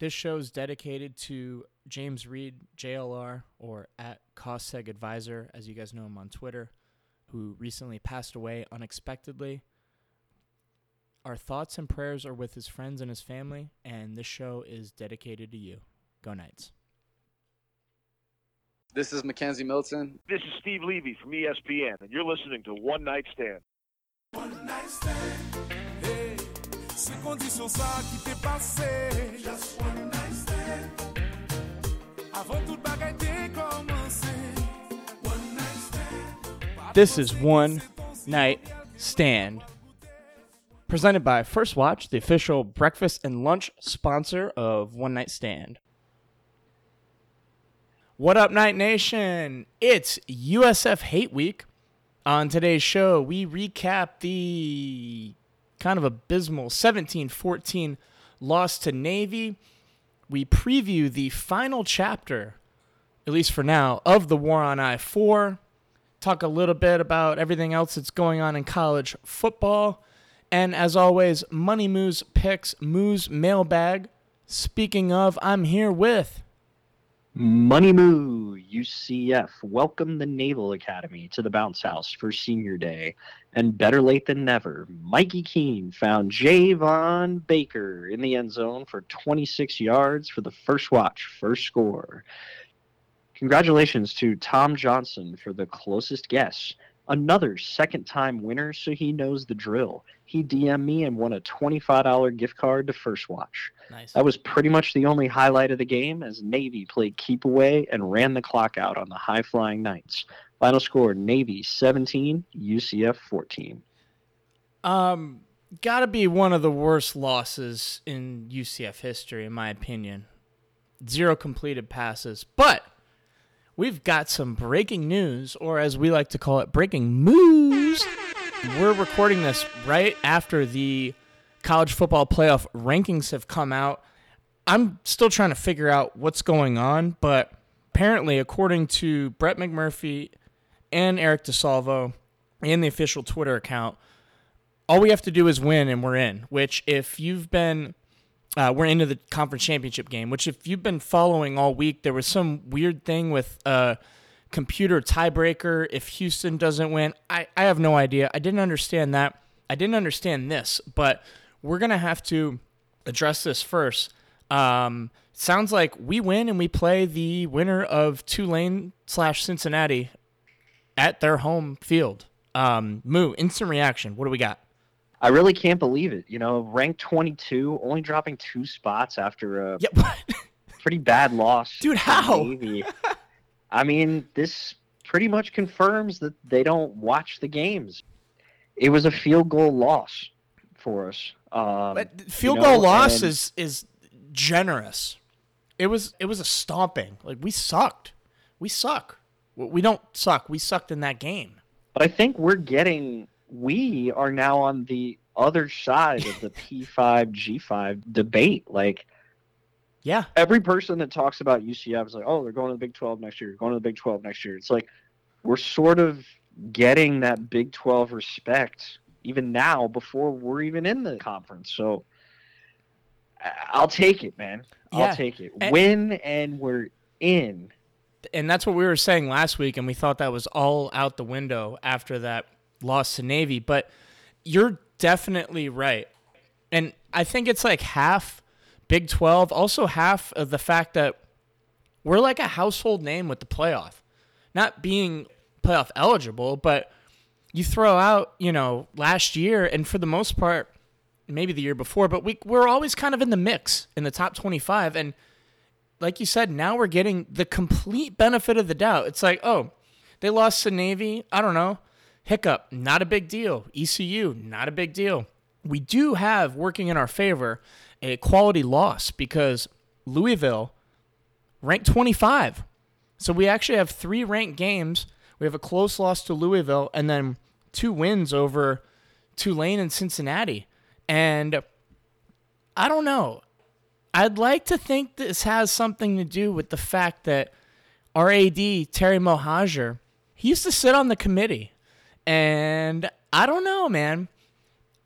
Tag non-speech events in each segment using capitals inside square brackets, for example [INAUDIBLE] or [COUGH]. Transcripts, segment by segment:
This show is dedicated to James Reed, JLR, or at CostSeg Advisor, as you guys know him on Twitter, who recently passed away unexpectedly. Our thoughts and prayers are with his friends and his family, and this show is dedicated to you. Go Knights. This is McKenzie Milton. This is Steve Levy from ESPN, and you're listening to One Night Stand. One night stand, hey, c'est condition ça qui t'est passé. Just one night stand, avant toute bagaille t'est commencé. One night stand. This is One Night Stand. Presented by First Watch, the official breakfast and lunch sponsor of One Night Stand. What up, Night Nation? It's USF Hate Week. On today's show, we recap the kind of abysmal 17 14 loss to Navy. We preview the final chapter, at least for now, of the War on I 4. Talk a little bit about everything else that's going on in college football. And as always, Money Moose picks Moose mailbag. Speaking of, I'm here with Money Moo, UCF, welcome the Naval Academy to the Bounce House for Senior Day. And better late than never, Mikey Keene found Javon Baker in the end zone for 26 yards for the first watch, first score. Congratulations to Tom Johnson for the closest guess. Another second time winner, so he knows the drill. He DM'd me and won a $25 gift card to First Watch. nice. That was pretty much the only highlight of the game as Navy played keep away and ran the clock out on the high flying Knights. Final score Navy 17, UCF 14. Um, gotta be one of the worst losses in UCF history, in my opinion. Zero completed passes, but we've got some breaking news, or as we like to call it, breaking moves. We're recording this right after the college football playoff rankings have come out. I'm still trying to figure out what's going on, but apparently, according to Brett McMurphy and Eric DeSalvo and the official Twitter account, all we have to do is win and we're in. Which, if you've been, uh, we're into the conference championship game. Which, if you've been following all week, there was some weird thing with uh, computer tiebreaker. If Houston doesn't win, I, I have no idea. I didn't understand that. I didn't understand this, but we're gonna have to address this first. Um, sounds like we win and we play the winner of Tulane slash Cincinnati at their home field. Um, Moo, instant reaction. What do we got? I really can't believe it. You know, ranked 22, only dropping two spots after a [LAUGHS] pretty bad loss. Dude, how? I mean, this pretty much confirms that they don't watch the games. It was a field goal loss for us. Um, But field you goal loss and- is is generous. It was it was a stomping. Like we sucked. We suck. We don't suck. We sucked in that game. But I think we're getting we are now on the other side of the [LAUGHS] P5 G5 debate. Like Yeah. every person that talks about UCF is like, "Oh, they're going to the Big 12 next year. Going to the Big 12 next year." It's like we're sort of getting that Big 12 respect even now before we're even in the conference. So I'll take it, man. Yeah. I'll take it. And- Win and we're in. and that's what we were saying last week, and we thought that was all out the window after that loss to Navy. But you're definitely right, and I think it's like half Big Twelve, also half of the fact that we're like a household name with the playoff, not being playoff eligible, but you throw out, you know, last year, and for the most part, maybe the year before, but we we're always kind of in the mix in the top twenty-five, and like you said, now we're getting the complete benefit of the doubt. It's like, oh, they lost to Navy. I don't know. Hiccup, not a big deal. ECU, not a big deal. We do have working in our favor a quality loss because Louisville ranked 25. So we actually have three ranked games. We have a close loss to Louisville and then two wins over Tulane and Cincinnati. And I don't know. I'd like to think this has something to do with the fact that our AD, Terry Mohajir, he used to sit on the committee. And I don't know, man.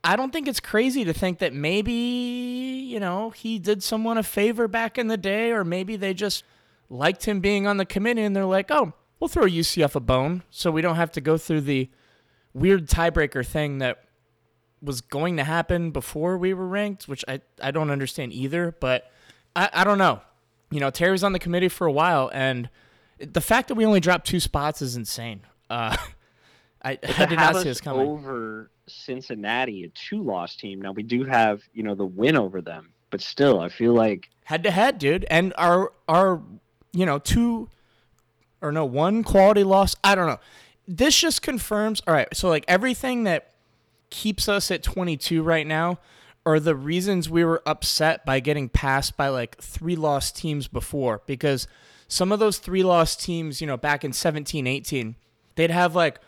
I don't think it's crazy to think that maybe, you know, he did someone a favor back in the day, or maybe they just liked him being on the committee and they're like, oh, we'll throw UCF a bone so we don't have to go through the weird tiebreaker thing that was going to happen before we were ranked, which I, I don't understand either. But I, I don't know. You know, Terry was on the committee for a while, and the fact that we only dropped two spots is insane. Uh, [LAUGHS] I, [LAUGHS] I did have not see us this coming. over Cincinnati, a two-loss team. Now we do have you know the win over them, but still, I feel like head to head, dude. And our our you know two or no one quality loss. I don't know. This just confirms. All right, so like everything that keeps us at 22 right now are the reasons we were upset by getting passed by like three lost teams before because some of those three lost teams, you know, back in 17, 18, they'd have like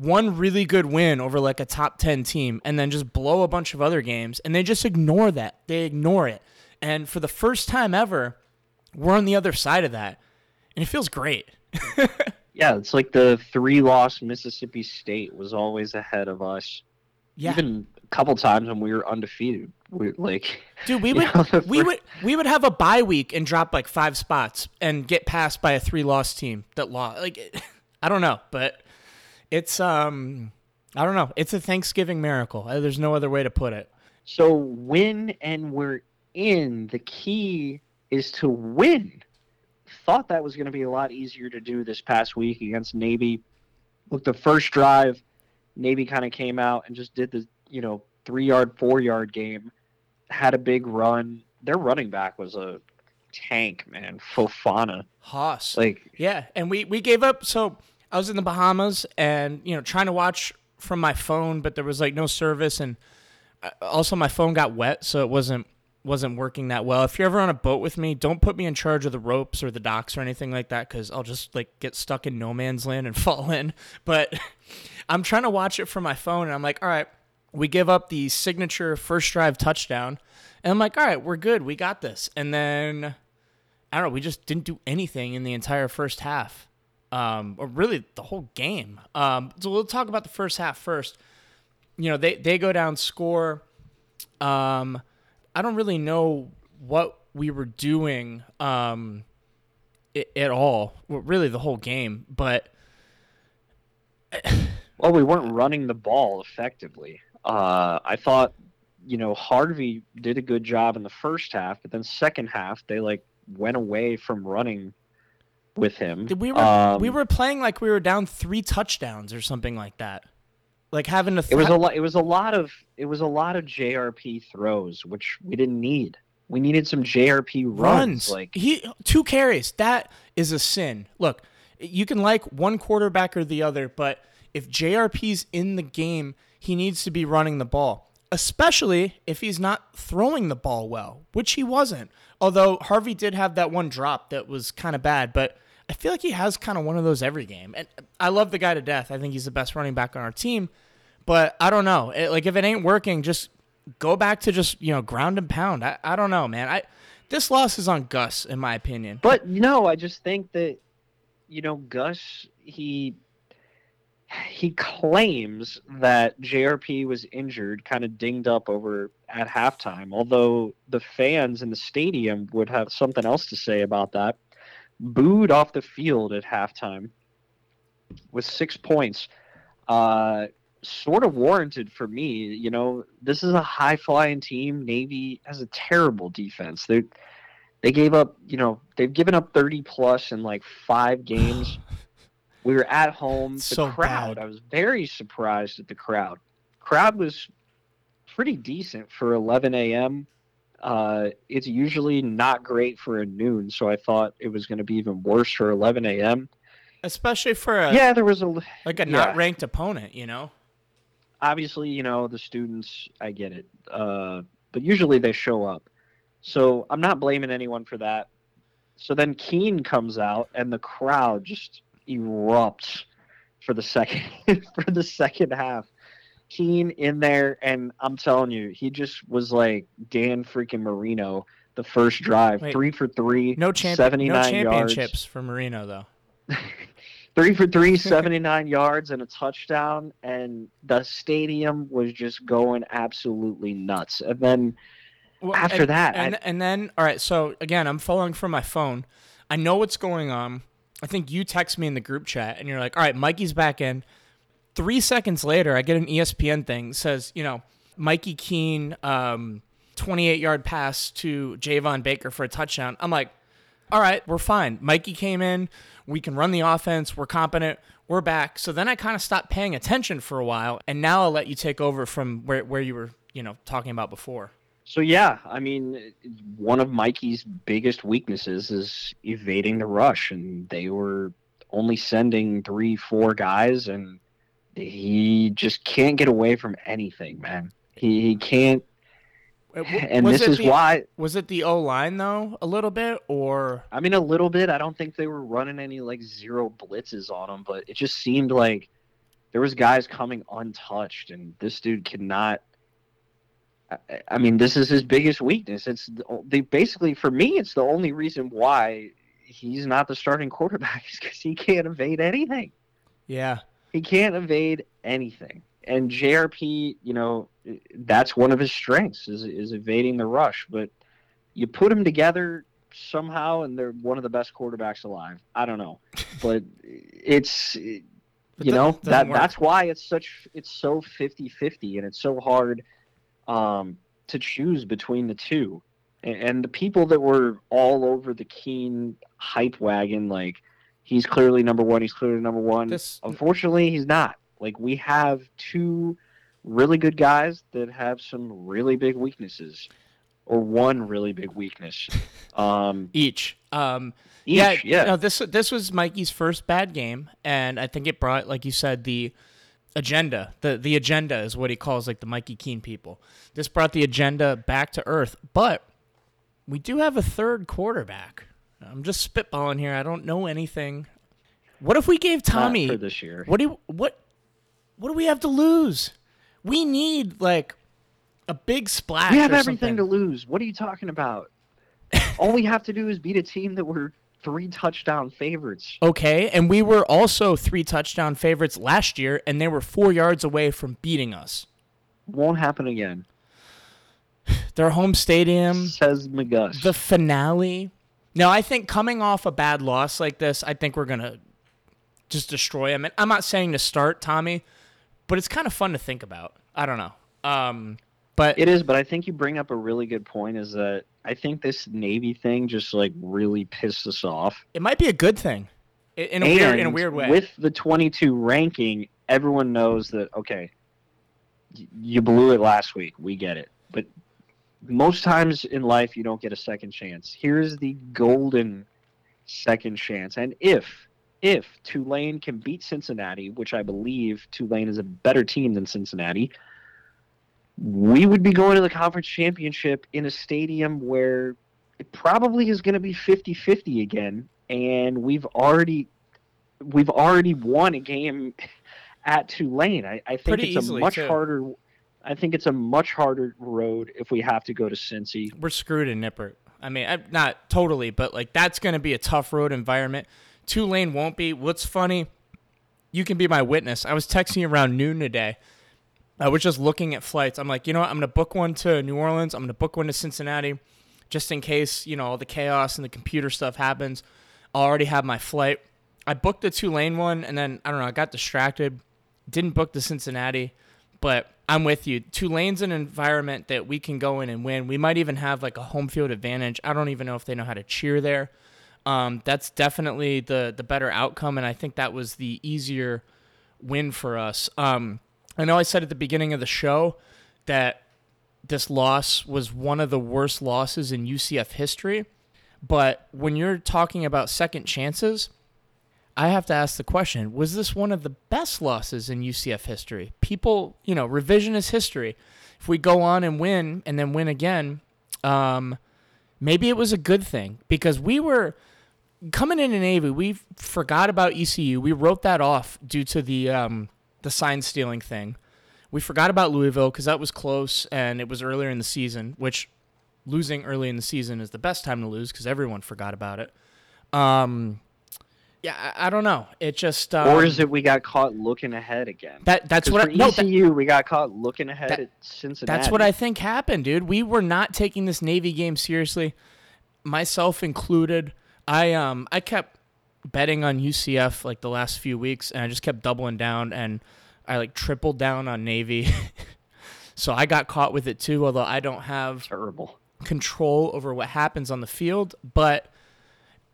one really good win over like a top 10 team and then just blow a bunch of other games and they just ignore that. They ignore it. And for the first time ever, we're on the other side of that. And it feels great. [LAUGHS] yeah, it's like the three-loss Mississippi State was always ahead of us. Yeah. Even a couple times when we were undefeated, we like Dude, we would know, we would we would have a bye week and drop like five spots and get passed by a three loss team that lost. Like [LAUGHS] I don't know, but it's um I don't know. It's a Thanksgiving miracle. Uh, There's no other way to put it. So win and we're in. The key is to win. Thought that was going to be a lot easier to do this past week against Navy. Look, the first drive, Navy kind of came out and just did the you know three yard, four yard game. Had a big run. Their running back was a tank, man. Fofana. Haas. Like Yeah, and we we gave up. So I was in the Bahamas, and you know, trying to watch from my phone, but there was like no service, and uh, also my phone got wet, so it wasn't wasn't working that well. If you're ever on a boat with me, don't put me in charge of the ropes or the docks or anything like that, because I'll just like get stuck in no man's land and [LAUGHS] fall in. But [LAUGHS] I'm trying to watch it from my phone, and I'm like, all right, we give up the signature first drive touchdown, and I'm like, all right, we're good, we got this, and then. I don't know. We just didn't do anything in the entire first half, um, or really the whole game. Um, so we'll talk about the first half first. You know, they they go down, score. Um, I don't really know what we were doing um, at all. Well, really, the whole game, but [SIGHS] Well, we weren't running the ball effectively. Uh, I thought, you know, Harvey did a good job in the first half, but then second half they like went away from running with him. we were Um, we were playing like we were down three touchdowns or something like that. Like having to. It was a lot. It was a lot of. It was a lot of JRP throws, which we didn't need. We needed some JRP runs. runs. Like he two carries. That is a sin. Look, you can like one quarterback or the other, but if JRP's in the game, he needs to be running the ball, especially if he's not throwing the ball well, which he wasn't. Although Harvey did have that one drop that was kind of bad, but I feel like he has kind of one of those every game. And I love the guy to death. I think he's the best running back on our team, but I don't know. It- like if it ain't working, just go back to just you know ground and pound. I, I don't know, man. I this loss is on Gus in my opinion. But no, I just think that you know Gus he he claims that JRP was injured, kind of dinged up over at halftime. Although the fans in the stadium would have something else to say about that. Booed off the field at halftime with six points. Uh, sort of warranted for me. You know, this is a high flying team. Navy has a terrible defense. They they gave up, you know, they've given up 30 plus in like five games. [LAUGHS] we were at home. The So crowd, bad. I was very surprised at the crowd. Crowd was pretty decent for 11 a.m. Uh, it's usually not great for a noon, so I thought it was going to be even worse for 11 a.m. Especially for a yeah, there was a like a yeah. not ranked opponent, you know. obviously, you know, the students, I get it. Uh, but usually they show up. So I'm not blaming anyone for that. So then Keene comes out and the crowd just erupts for the second [LAUGHS] for the second half. Keene in there and I'm telling you, he just was like Dan freaking Marino the first drive, Wait, three for three, No champ, 79 no yards. championships for Marino though. [LAUGHS] three for three, [LAUGHS] 79 yards and a touchdown, and the stadium was just going absolutely nuts. And then Well, After and, that, I- and and then all right. So again, I'm following from my phone. I know what's going on. I think you text me in the group chat, and you're like, "All right, Mikey's back in." Three seconds later, I get an ESPN thing says, you know, Mikey Keene, um, 28 yard pass to Javon Baker for a touchdown. I'm like, all right, we're fine. Mikey came in. We can run the offense. We're competent. We're back. So then I kind of stopped paying attention for a while, and now I'll let you take over from where, where you were, you know, talking about before. So yeah, I mean, one of Mikey's biggest weaknesses is evading the rush, and they were only sending three, four guys, and he just can't get away from anything, man. He, he can't, and was this is the- why. Was it the O line though, a little bit, or I mean, a little bit. I don't think they were running any like zero blitzes on him, but it just seemed like there was guys coming untouched, and this dude cannot. I- mean, this is his biggest weakness. It's the, they basically for me, it's the only reason why he's not the starting [LAUGHS] quarterback is because he can't evade anything. yeah? He can't evade anything. And JRP, you know, that's one of his strengths is is evading the rush. But you put them together somehow, and they're one of the best quarterbacks alive. I don't know, [LAUGHS] but it's It you know that work. that's why it's such it's so 50-50 and it's so hard um, to choose between the two. And, and the people that were all over the Keene hype wagon, like he's clearly number one, he's clearly number one. This Unfortunately, he's not. Like we have two really good guys that have some really big weaknesses, or one really big weakness. [LAUGHS] Um, each. Um, each, yeah, yeah. No, this this was Mikey's first bad game, and I think it brought, like you said, the agenda. the The agenda is what he calls like the Mikey Keene people. This brought the agenda back to earth, but we do have a third quarterback. I'm just spitballing here. I don't know anything. What if we gave Not Tommy? for this year. What do you, what what do we have to lose? We need like a big splash. We have everything to lose. What are you talking about? All we have to do is beat a team that were three touchdown favorites. Okay, and we were also three touchdown favorites last year, and they were four yards away from beating us. Won't happen again. [SIGHS] Their home stadium, Says McGuss. the finale. Now, I think coming off a bad loss like this, I think we're gonna just destroy them. And I'm not saying to start Tommy, but it's kind of fun to think about. I don't know. Um, but It is, but I think you bring up a really good point. Is that I think this Navy thing just like really pissed us off. it might be a good thing in, a weird in a weird way. With the 22 ranking, everyone knows that okay, you blew it last week. We get it, but most times in life you don't get a second chance. Here's the golden second chance, and if if Tulane can beat Cincinnati, which I believe Tulane is a better team than Cincinnati, we would be going to the conference championship in a stadium where it probably is going to be 50-50 again and we've already we've already won a game [LAUGHS] at Tulane. I, I think Pretty it's a much too. harder I think it's a much harder road if we have to go to Cincy. we're screwed in Nippert. I mean, I'm not totally, but like that's going to be a tough road environment. Tulane won't be. What's funny, you can be my witness. I was texting around noon today. I was just looking at flights. I'm like, you know what? I'm going to book one to New Orleans. I'm going to book one to Cincinnati just in case, you know, all the chaos and the computer stuff happens. I already have my flight. I booked the Tulane one and then, I don't know, I got distracted. Didn't book the Cincinnati, but I'm with you. Tulane's an environment that we can go in and win. We might even have like a home field advantage. I don't even know if they know how to cheer there. Um, that's definitely the the better outcome, and I think that was the easier win for us. Um, I know I said at the beginning of the show that this loss was one of the worst losses in UCF history, but when you're talking about second chances, I have to ask the question was this one of the best losses in UCF history? People, you know, revisionist history. If we go on and win and then win again, um, maybe it was a good thing because we were coming into Navy. We forgot about ECU. We wrote that off due to the um, the sign stealing thing. We forgot about Louisville because that was close and it was earlier in the season, which losing early in the season is the best time to lose because everyone forgot about it. Um, Yeah, I, I don't know. It just um, or is it we got caught looking ahead again? that that's what I, no, that- ECU we got caught looking ahead that- at Cincinnati. That's what I think happened, dude. We were not taking this Navy game seriously, myself included. I um I kept betting on UCF like the last few weeks, and I just kept doubling down, and I like tripled down on Navy. [LAUGHS] so I got caught with it too, although I don't have terrible. control over what happens on the field, but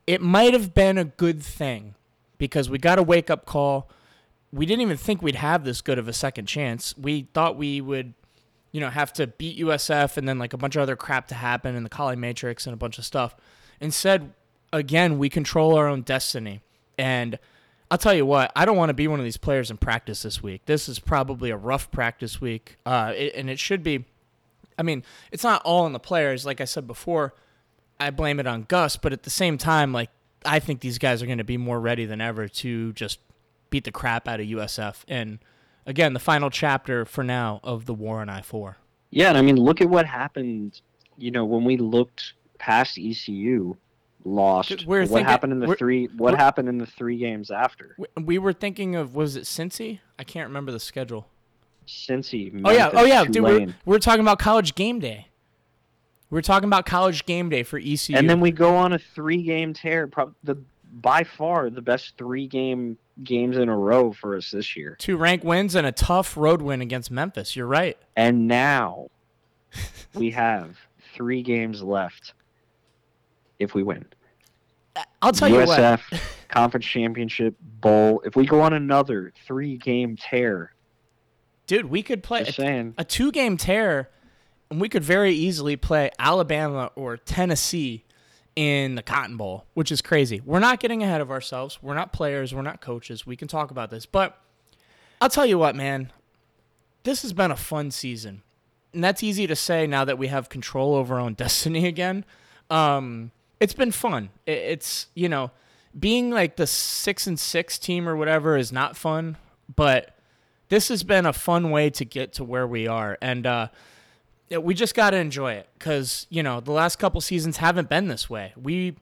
it might have been a good thing because we got a wake up call. We didn't even think we'd have this good of a second chance. We thought we would, you know, have to beat USF and then like a bunch of other crap to happen in the Kali Matrix and a bunch of stuff. Instead, again, we control our own destiny. And I'll tell you what, I don't want to be one of these players in practice this week. This is probably a rough practice week, uh, it, and it should be. I mean, it's not all on the players. Like I said before, I blame it on Gus, but at the same time, like I think these guys are going to be more ready than ever to just beat the crap out of USF. And again, the final chapter for now of the war on I four. Yeah, and I mean, look at what happened. You know, when we looked past ECU, lost. We're what thinking- happened in the three? What happened in the three games after? We, we were thinking of was it Cincy? I can't remember the schedule. Cincy. Oh yeah, oh yeah, dude. We're, we're talking about college game day. We're talking about college game day for ECU. and then we go on a three-game tear. Prob- the by far the best three-game games in a row for us this year. two rank wins and a tough road win against Memphis. You're right. And now [LAUGHS] we have three games left. If we win, I'll tell you what. USF Conference Championship Bowl. If we go on another three-game tear, Dude, we could play a, a two game tear, and we could very easily play Alabama or Tennessee in the Cotton Bowl, which is crazy. We're not getting ahead of ourselves. We're not players. We're not coaches. We can talk about this. But I'll tell you what, man, this has been a fun season. And that's easy to say now that we have control over our own [LAUGHS] destiny again. Um, it's been fun. It's, you know, being like the six and six team or whatever is not fun, but this has been a fun way to get to where we are. And uh, we just got to enjoy it because you know the last couple seasons haven't been this way. We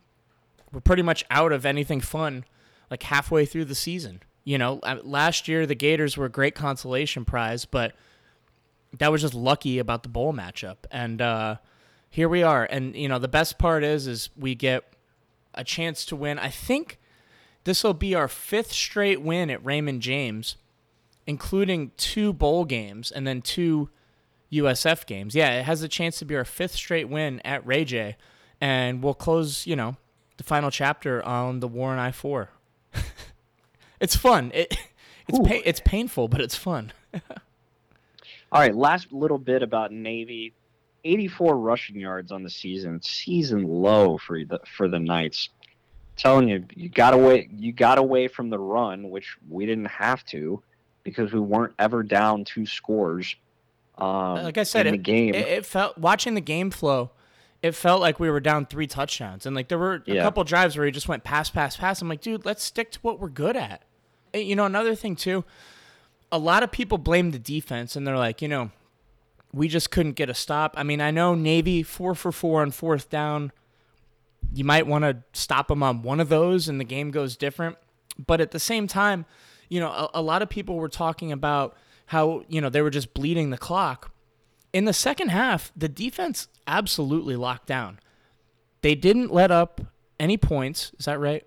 were pretty much out of anything fun like halfway through the season. You know uh, last year the gators were a great consolation prize but that was just lucky about the bowl matchup. And uh, here we are and you know the best part is is we get a chance to win i think this will be our fifth straight win at raymond james including two bowl games and then two USF games. Yeah, it has a chance to be our fifth straight win at Ray J, and we'll close, you know, the final chapter on the War on I four. [LAUGHS] it's fun. It [LAUGHS] it's pa- it's painful, but it's fun. [LAUGHS] All right, last little bit about Navy. 84 rushing yards on the season. Season low for the for the Knights. telling you, you got away you got away from the run, which we didn't have to because we weren't ever down two scores. Um, like I said, in the it, game. it, it felt watching the game flow. It felt like we were down three touchdowns, and like there were a Yeah. couple drives where he just went pass, pass, pass. I'm like, dude, let's stick to what we're good at. And, you know, another thing too, a lot of people blame the defense, and they're like, you know, we just couldn't get a stop. I mean, I know Navy four for four on fourth down. You might want to stop them on one of those, and the game goes different. But at the same time, you know, a, a lot of people were talking about how you know they were just bleeding the clock. In the second half, the defense absolutely locked down. They didn't let up any points. Is that right?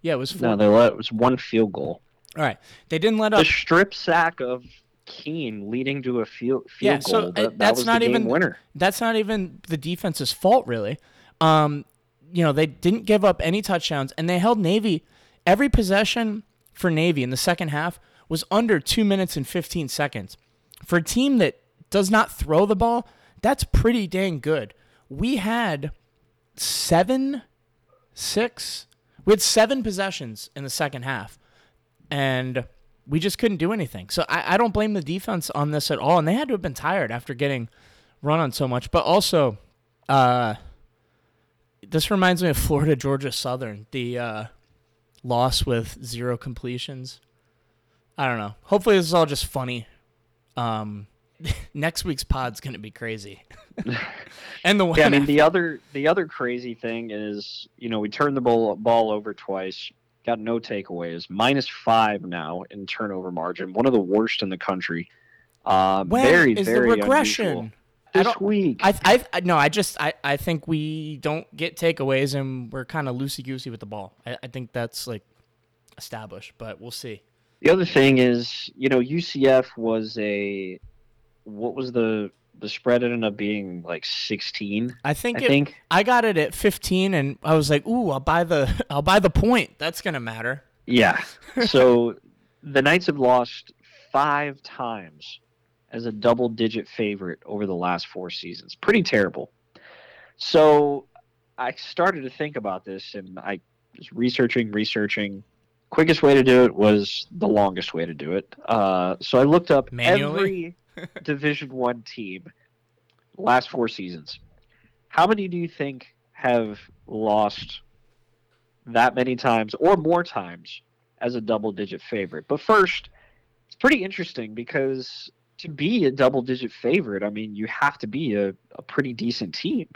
Yeah, it was four. no, they let it was one field goal. All right, they didn't let up The strip sack of Keene leading to a field field Yeah, goal. so, that, that that's was not even- winner. That's not even the defense's fault, really. Um, you know, they didn't give up any touchdowns, and they held Navy. Every possession for Navy in the second half was under two minutes and 15 seconds. For a team that does not throw the ball, that's pretty dang good. We had seven, six, we had seven possessions in the second half, and we just couldn't do anything. So I, I don't blame the defense on this at all. And they had to have been tired after getting run on so much. But also, uh, this reminds me of Florida Georgia Southern, the uh, loss with zero completions. I don't know. Hopefully, this is all just funny. Um, [LAUGHS] next week's pod's gonna be crazy. [LAUGHS] and the one Yeah, I mean the other the other crazy thing is you know we turned the ball ball over twice. Got no takeaways. Minus five now in turnover margin, one of the worst in the country. Uh, When very, is very the regression? unusual. I This don't- week, I, I, I no, I just, I, I think we don't get takeaways and we're kind of loosey goosey with the ball. I, I think that's like established, but we'll see. The other thing is, you know, UCF was a what was the the spread ended up being like 16, I think, I it, think. I got it at 15, and I was like, ooh, I'll buy the, [LAUGHS] I'll buy the point. That's gonna matter. Yeah. [LAUGHS] So the Knights have lost 5 times as a double digit favorite over the last 4 seasons. Pretty terrible. So I started to think about this and I was researching, researching. Quickest way to do it was the longest way to do it. Uh, so I looked up Manually? every [LAUGHS] Division One team last four seasons. How many do you think have lost that many times or more times as a double digit favorite? But first, it's pretty interesting because to be a double digit favorite, I mean, you have to be a, a pretty decent team,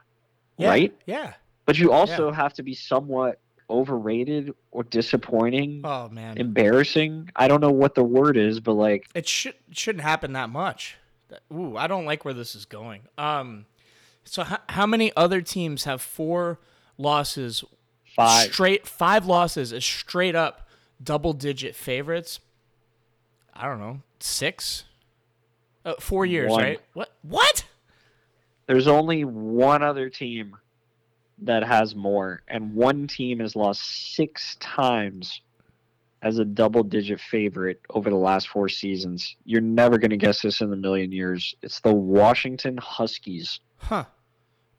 Yeah, right? Yeah. But you also have to be somewhat overrated or disappointing, Oh man, embarrassing. I don't know what the word is, but like, it should shouldn't happen that much. Ooh, I don't like where this is going. Um, so h- how many other teams have four losses five. straight five losses as straight up double digit favorites? I don't know, six. Uh, four years, One. right? What? What? There's only one other team that has more, and one team has lost six times as a double digit favorite over the last four seasons. You're never going to guess this in a million years. It's the Washington Huskies. Huh.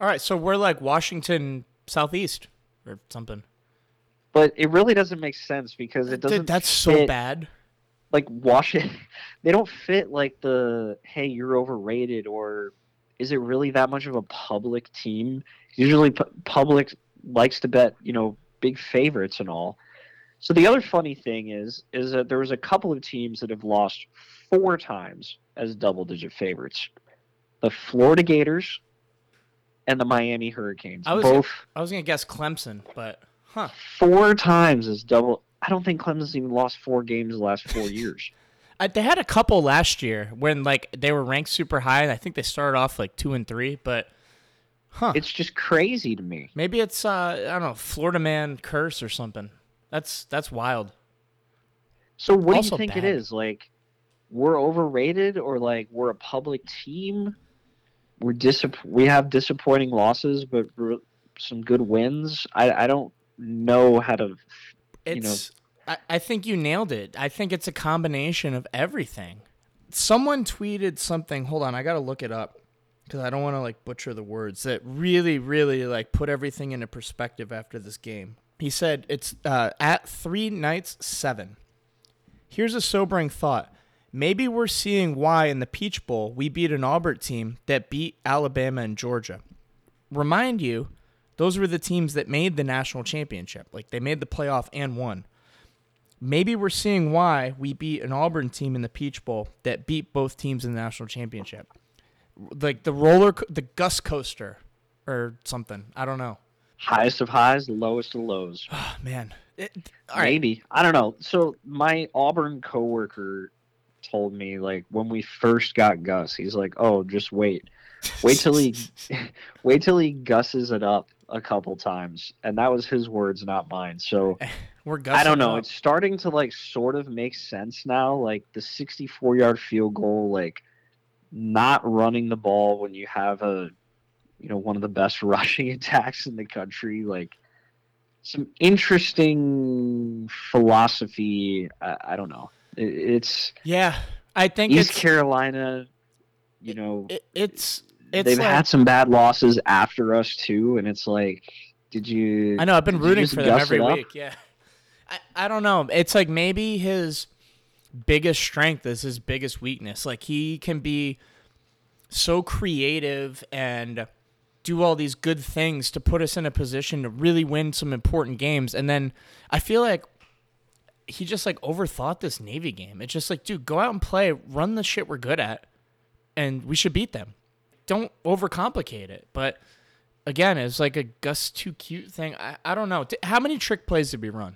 All right, so we're like Washington Southeast or something. But it really doesn't make sense because it doesn't. that's so bad. Like Washington, [LAUGHS] they don't fit like the hey you're overrated or is it really that much of a public team? Usually, pu- public likes to bet you know big favorites and all. So the other funny thing is is that there was a couple of teams that have lost four times as double digit favorites. The Florida Gators and the Miami Hurricanes. I was- both I was gonna guess Clemson, but huh. four times as double I don't think Clemson's even lost four games the last four years. I, they had a couple last year when like they were ranked super high, and I think they started off like two and three. But huh, It's just crazy to me. maybe it's uh, I don't know Florida man curse or something. That's that's wild. So what do you think bad. it is? Like we're overrated or like we're a public team? We're disapp- we have disappointing losses but re- some good wins. I I don't know how to You know- It's I, think you nailed it. I think it's a combination of everything. Someone tweeted something. Hold on, I gotta look it up because I don't want to like butcher the words. That really, really like put everything into perspective after this game. He said it's uh, at three nights seven. Here's a sobering thought. Maybe we're seeing why in the Peach Bowl we beat an Auburn team that beat Alabama and Georgia. Remind you, those were the teams that made the national championship. Like they made the playoff and won. Maybe we're seeing why we beat an Auburn team in the Peach Bowl that beat both teams in the national championship. Like the roller, co- the Gus coaster, or something. I don't know. highest of highs, lowest of lows. Oh, [SIGHS] man, It- right. Maybe. I don't know. So my Auburn coworker told me like when we first got Gus, he's like, "Oh, just wait. Wait till he [LAUGHS] [LAUGHS] wait till he gusses it up a couple times." And that was his words, not mine. So [LAUGHS] We're I don't know. up. It's starting to like sort of make sense now. Like the 64 yard field goal, like not running the ball when you have a, you know, one of the best [LAUGHS] rushing attacks in the country. Like some interesting philosophy. I, I don't know. It, it's Yeah, I think East it's Carolina. You know, it, it's it's they've like, had some bad losses after us too, and it's like, did you? I know I've been rooting for them every week. Yeah, I I don't know. It's like maybe his biggest strength is his biggest weakness. Like he can be so creative and do all these good things to put us in a position to really win some important games, and then I feel like he just like overthought this Navy game. It's just like, dude, go out and play, run the shit we're good at, and we should beat them. Don't overcomplicate it. But again, it's like a Gus too cute thing. I, I don't know. How many trick plays did we run?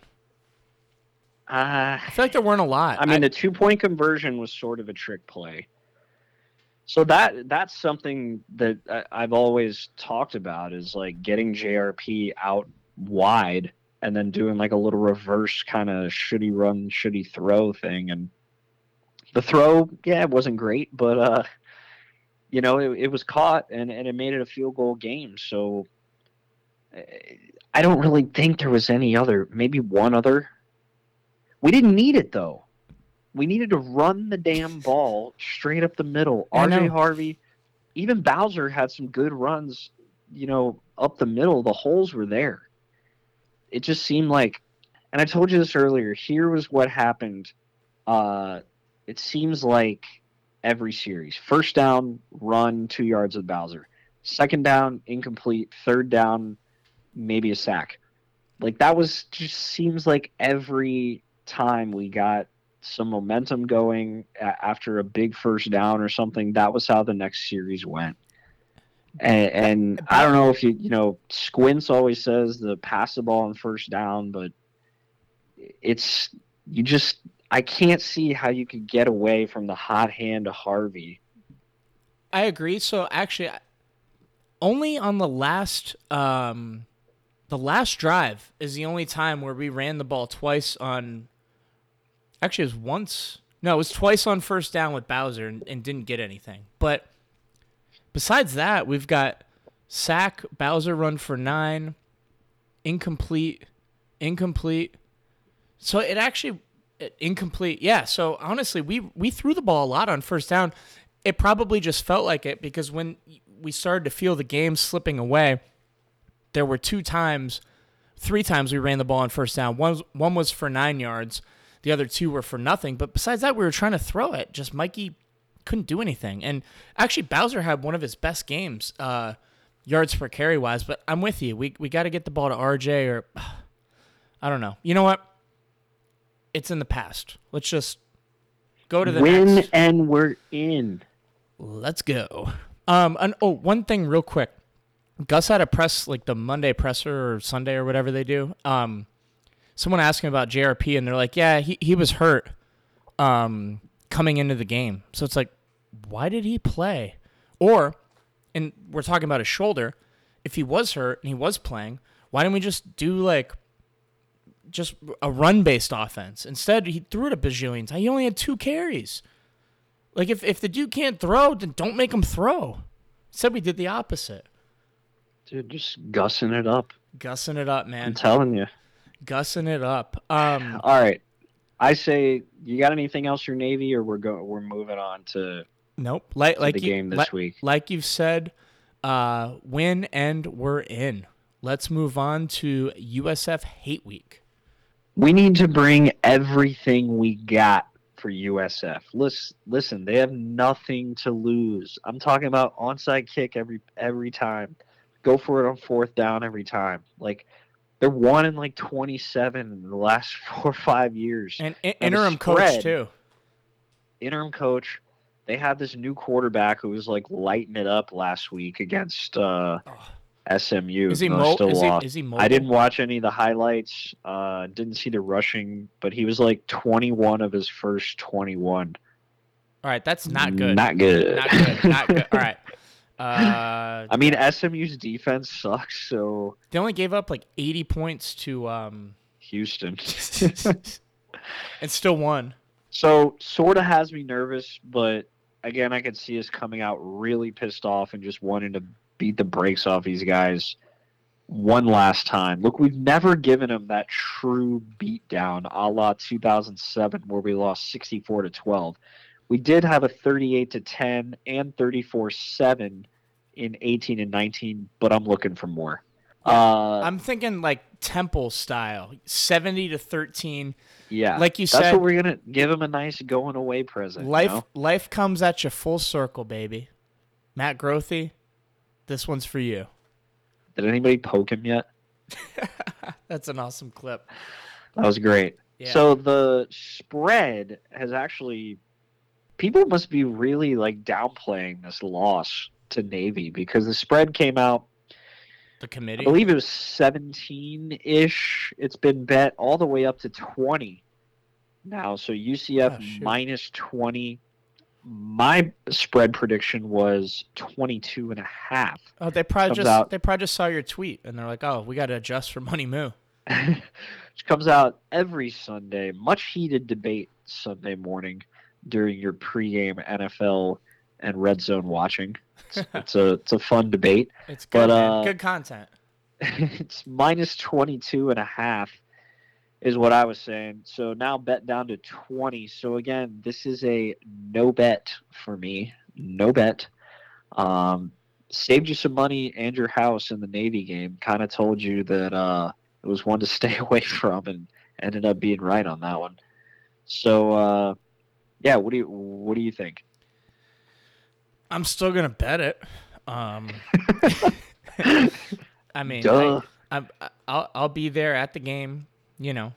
Uh, I feel like there weren't a lot. I mean, the two point conversion was sort of a trick play. So that that's something that I- I've always talked about is like getting JRP out wide and then doing like a little reverse kind of shitty run, shitty throw thing. And the throw, yeah, it wasn't great, but uh, you know, it, it was caught and and it made it a field goal game. So eh, I don't really think there was any other, maybe one other. We didn't need it though. We needed to run the damn ball straight up the middle. RJ. Harvey, even Bowser had some good runs, you know, up the middle. The holes were there. It just seemed like, and I told you this earlier. Here was what happened. Uh, it seems like every series: first down, run two yards with Bowser. Second down, incomplete. Third down, maybe a sack. Like that was just seems like every time we got some momentum going after a big first down or something, that was how the next series went. And, and I don't know if you you know Squints always says the pass the ball on first down, but it's you just I can't see how you could get away from the hot hand of Harvey. I agree. So actually, only on the last um, the last drive is the only time where we ran the ball twice on. Actually, it was once. No, it was twice on first down with Bowser and, and didn't get anything. But besides that, we've got sack, Bowser run for nine, incomplete, incomplete. So it actually incomplete. Yeah. So honestly, we we threw the ball a lot on first down. It probably just felt like it because when we started to feel the game slipping away, there were two times, three times we ran the ball on first down. One was- one was for nine yards, the other two were for nothing. But besides that, we were trying to throw it. Just Mikey couldn't do anything. And actually, Bowser had one of his best games, uh, yards per carry wise. But I'm with you. We we got to get the ball to RJ or [SIGHS] I don't know. You know what? It's in the past. Let's just go to the Win next. and we're in. Let's go. Um, and oh, one thing real quick. Gus had a press like the Monday presser or Sunday or whatever they do. Um, someone asked him about JRP and they're like, yeah, he, he was hurt um, coming into the game. So it's like, why did he play? Or, and we're talking about his shoulder. If he was hurt and he was playing, why didn't we just do like just a run based offense? Instead, he threw it a bajillion times. He only had two carries. Like if, if the dude can't throw, then don't make him throw. Said we did the opposite. Dude, just gussing it up. Gussing it up, man. I'm telling you. Gussing it up. Um [SIGHS] All right. I say you got anything else your Navy or we're go we're moving on to, nope. Like to like the you, game this like, week. like you've said, uh win and we're in. Let's move on to USF Hate Week. We need to bring everything we got for USF. Listen, listen, they have nothing to lose. I'm talking about onside kick every every time. Go for it on fourth down every time. Like they're one in like 27 in the last [LAUGHS] four or five years. And the interim coach too. interim coach. They had this new quarterback who was like lighting it up last week against uh, SMU. Is he mo- still is he, is he? I didn't watch any of the highlights. Uh, didn't see the rushing, but he was like 21 of his first 21. All right, that's not good. Not good. Not good. Not good. All right. [LAUGHS] Uh, I mean, SMU's defense sucks. So they only gave up like 80 points to um Houston. [LAUGHS] and still won. so sort of has me nervous, but again, I could see us coming out really pissed off and just wanting to beat the brakes off these guys one last time. Look, we've never given them that true beatdown, a la 2007, where we lost 64 to 12. We did have a 38 to 10 and 34 7 in 18 and 19, but I'm looking for more. Uh, I'm thinking like Temple style, 70 to 13. yeah, like you that's said- what we're gonna give them a nice going away present. you Life know? life comes at you full circle, baby. Matt Grothe, this one's for you. Did anybody poke him yet? [LAUGHS] That's an awesome clip. That was great. Yeah. So the spread has actually people must be really like downplaying this loss to Navy because the spread came out the committee. I believe it was 17 ish. It's been bet all the way up to 20 now. So UCF Oh, minus 20. My spread prediction was 22 and a half. Oh, they probably Comes just out- they probably just saw your tweet and they're like, "Oh, we got to adjust for Money Moo." [LAUGHS] which comes out every Sunday. Much heated debate Sunday morning during your pregame NFL and red zone watching. It's, [LAUGHS] it's a it's a fun debate. It's good, But, uh, good content. [LAUGHS] it's minus 22 and a half is what I was saying. So now bet down to 20. So again, this is a no bet for me. No bet. Um, saved you some money and your house in the Navy game. Kind of told you that uh, it was one to [LAUGHS] stay away from and ended up being right on that one. So uh, yeah, what do you what do you think? I'm still gonna bet it. Um, [LAUGHS] [LAUGHS] I mean, Duh. I, I'm, I'll I'll be there at the game. You know,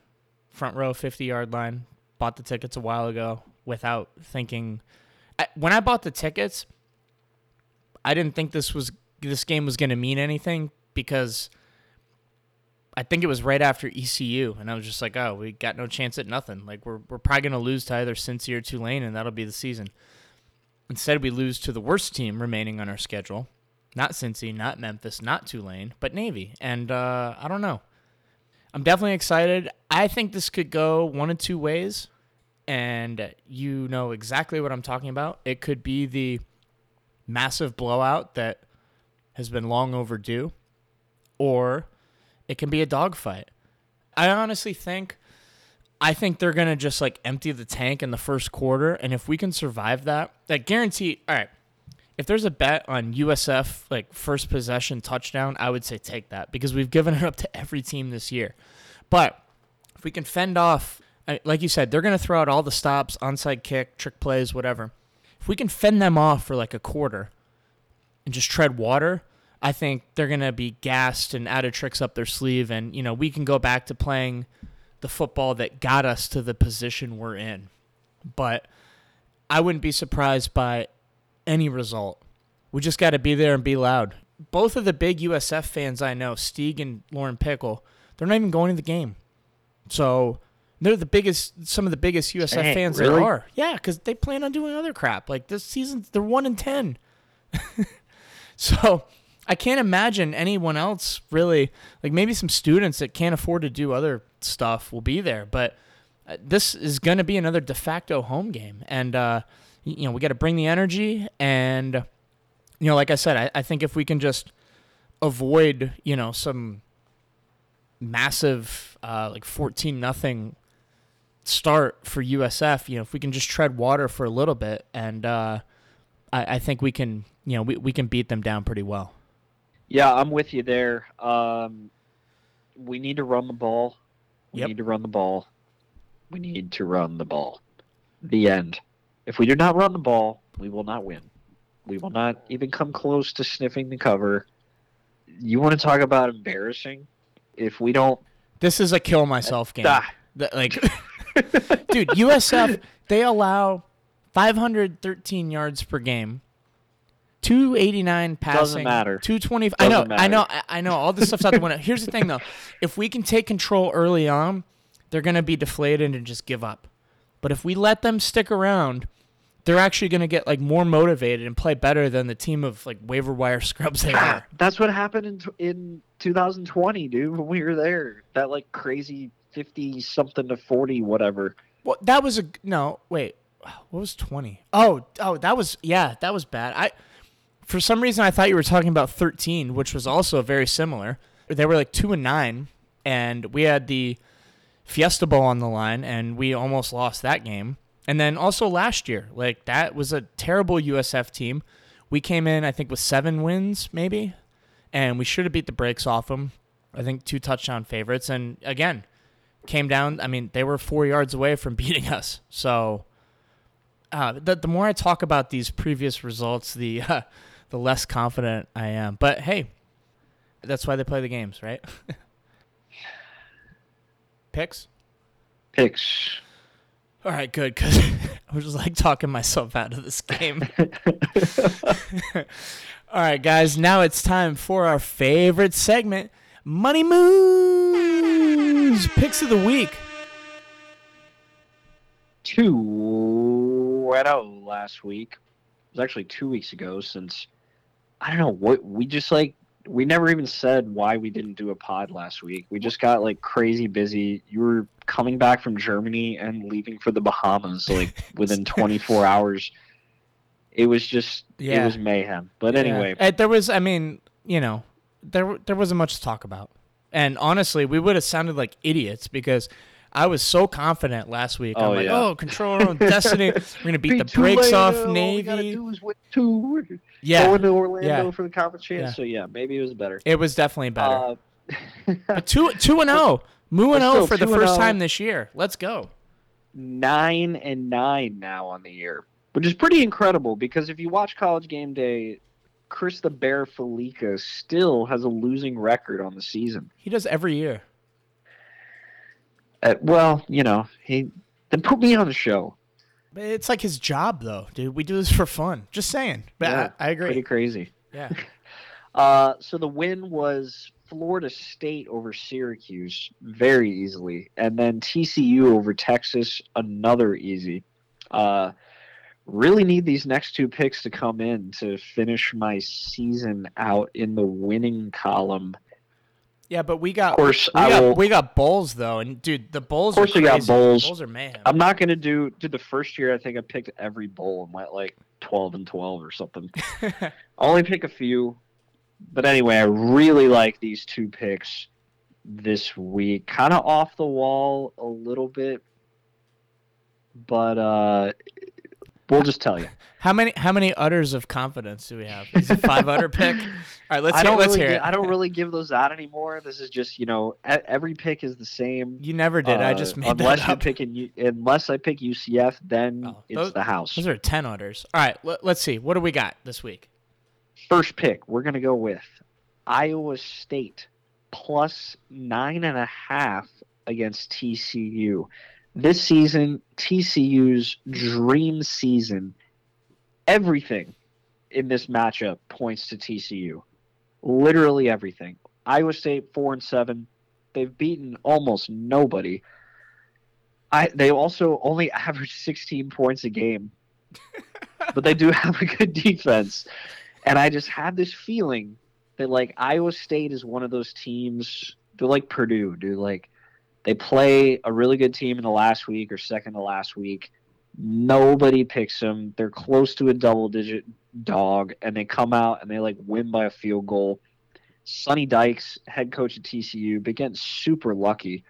front row, 50 yard line. Bought the tickets a while ago without thinking. I, when I bought the tickets, I didn't think this was this game was gonna mean anything because I think it was right after ECU, and I was just like, oh, we got no chance at nothing. Like we're we're probably gonna lose to either Cincy or Tulane, and that'll be the season. Instead, we lose to the worst team remaining on our schedule. Not Cincy, not Memphis, not Tulane, but Navy. And uh, I don't know. I'm definitely excited. I think this could go one of two ways. And you know exactly what I'm talking about. It could be the massive blowout that has been long overdue, or it can be a dogfight. I honestly think I think they're gonna just like empty the tank in the first quarter, and if we can survive that, that guarantee. All right, if there's a bet on USF like first possession touchdown, I would say take that because we've given [LAUGHS] it up to every team this year. But if we can fend off, uh, like you said, they're gonna throw out all the stops, onside kick, trick plays, whatever. If we can fend them off for like a quarter and just tread water, I think they're gonna be gassed and out of tricks up their sleeve, and you know we can go back to playing the football that got us to the position we're in. But I wouldn't be surprised by any result. We just got to be there and be loud. Both of the big USF fans I know, Stieg and Lauren Pickle, they're not even going to the game. So they're the biggest, some of the biggest USF Dang, fans really? there are. Yeah, because they plan on doing other crap. Like this season, they're one in ten. [LAUGHS] so I can't imagine anyone else really. Like maybe some students that can't afford to do other stuff will be there, but uh, this is going to be another de facto home game, and uh, you know we got to bring the energy, and you know, like I said, I, I think if we can just avoid, you know, some massive uh, like fourteen nothing start for USF, you know, if we can just tread water for a little bit, and uh, I, I think we can, you know, we, we can beat them down pretty well. Yeah, I'm with you there. Um, we need to run the ball. We Yep. need to run the ball. We need to run the ball. The end. If we do not run the ball, we will not win. We will not even come close to sniffing the cover. You want to talk about embarrassing? If we don't, This is a kill myself game. Ah. The- like, [LAUGHS] dude, USF they allow 513 yards per game, 289 passing, Doesn't matter. 220. I know, Doesn't I know, matter. I I know. All this stuff's out the window. Here's the thing, though: if we can take control early on, they're gonna be deflated and just give up. But if we let them stick around, they're actually gonna get like more motivated and play better than the team of like waiver wire [LAUGHS] scrubs they are. that's what happened in in 2020, dude. When we were there, that like crazy 50 something to 40, whatever. Well, that was a no. Wait, what was twenty? Oh, oh, that was yeah, that was bad. I for some reason I thought you were talking about thirteen, which was also very similar. They were like two and nine, and we had the Fiesta Bowl on the line, and we almost lost that game. And then also last year, like that was a terrible USF team. We came in, I think, with seven wins, maybe, and we should have beat the brakes off them. I think two touchdown favorites, and again, came down. I mean, they were four yards away from [LAUGHS] beating us. So, uh, the the more I talk about these previous results, the uh, [LAUGHS] the less confident I am. But hey, that's why they play the games, right? [LAUGHS] Picks. Picks. All right, good. Because [LAUGHS] I was just like talking myself out of this game. [LAUGHS] All right, guys. Now it's time for our favorite segment, Money Moves Picks of the Week. two and oh last week. It was actually two weeks ago since I don't know what we just like we never even said why we didn't do a pod last week. We just got like crazy busy. You were coming back from Germany and leaving for the Bahamas like [LAUGHS] within 24 [LAUGHS] hours. It was just Yeah. it was mayhem. But anyway, Uh, there was, I mean, you know, there there wasn't much to talk about, and honestly, we would have sounded like idiots because I was so confident last week. Oh, I'm like, yeah. oh, control our own destiny. [LAUGHS] We're gonna beat the Beat brakes Tulane, off all we gotta Navy. do is win two. Yeah, Going to Orlando Yeah. for the conference chance. Yeah. So yeah, maybe it was better. it was definitely better. Uh, two [LAUGHS] two and zero, moo and zero for the first time this year. Let's go. nine and nine now on the year, which is pretty incredible because if you watch College Game Day, Chris the Bear Fallica still has a losing record on the season. He does every year. Uh, well, you know, he then put me on the show. It's like his job, though, dude. We do this for fun. Just saying. But Yeah, I, I agree. Pretty crazy. Yeah. [LAUGHS] Uh, so the win was Florida State over Syracuse very easily, and then TCU over Texas another easy. Uh, really need these next two picks to come in to finish my season out in the winning column. Yeah, but we got Of course, we I got will. we got bowls though, and dude, the bowls Of course are we got bowls. Bowls are mayhem. I'm not gonna do. Did the first year? I think I picked every bowl and went like 12 and 12 or something. [LAUGHS] I only pick a few. But anyway, I really like these two picks this week. Kind of off the wall a little bit, but uh, we'll just tell you. [LAUGHS] How many how many utters of confidence do we have? Is it five utter pick? [LAUGHS] All right, let's I hear, don't let's really. hear gi- it. I don't really [LAUGHS] give those out anymore. This is just you know e- every pick is the same. You never did. I Uh, just made unless that up. picking U- unless I pick UCF, then Oh, it's those- the house. Those are ten utters. All right, let, let's see. What do we got this week? First pick, we're gonna go with Iowa State plus nine and a half against TCU. This season, TCU's dream season. Everything in this matchup points to TCU. Literally everything. Iowa State four and seven. They've beaten almost nobody. I they also only [LAUGHS] average 16 points a game, but they do [LAUGHS] have a good defense. And I just had this feeling that like Iowa State is one of those teams. They're like Purdue, dude. Like they play a really good team in the last week or second to last week. Nobody picks them. They're close to a double digit dog, and they come out and they like win by a field goal. Sonny Dykes, head coach at TCU, getting super lucky.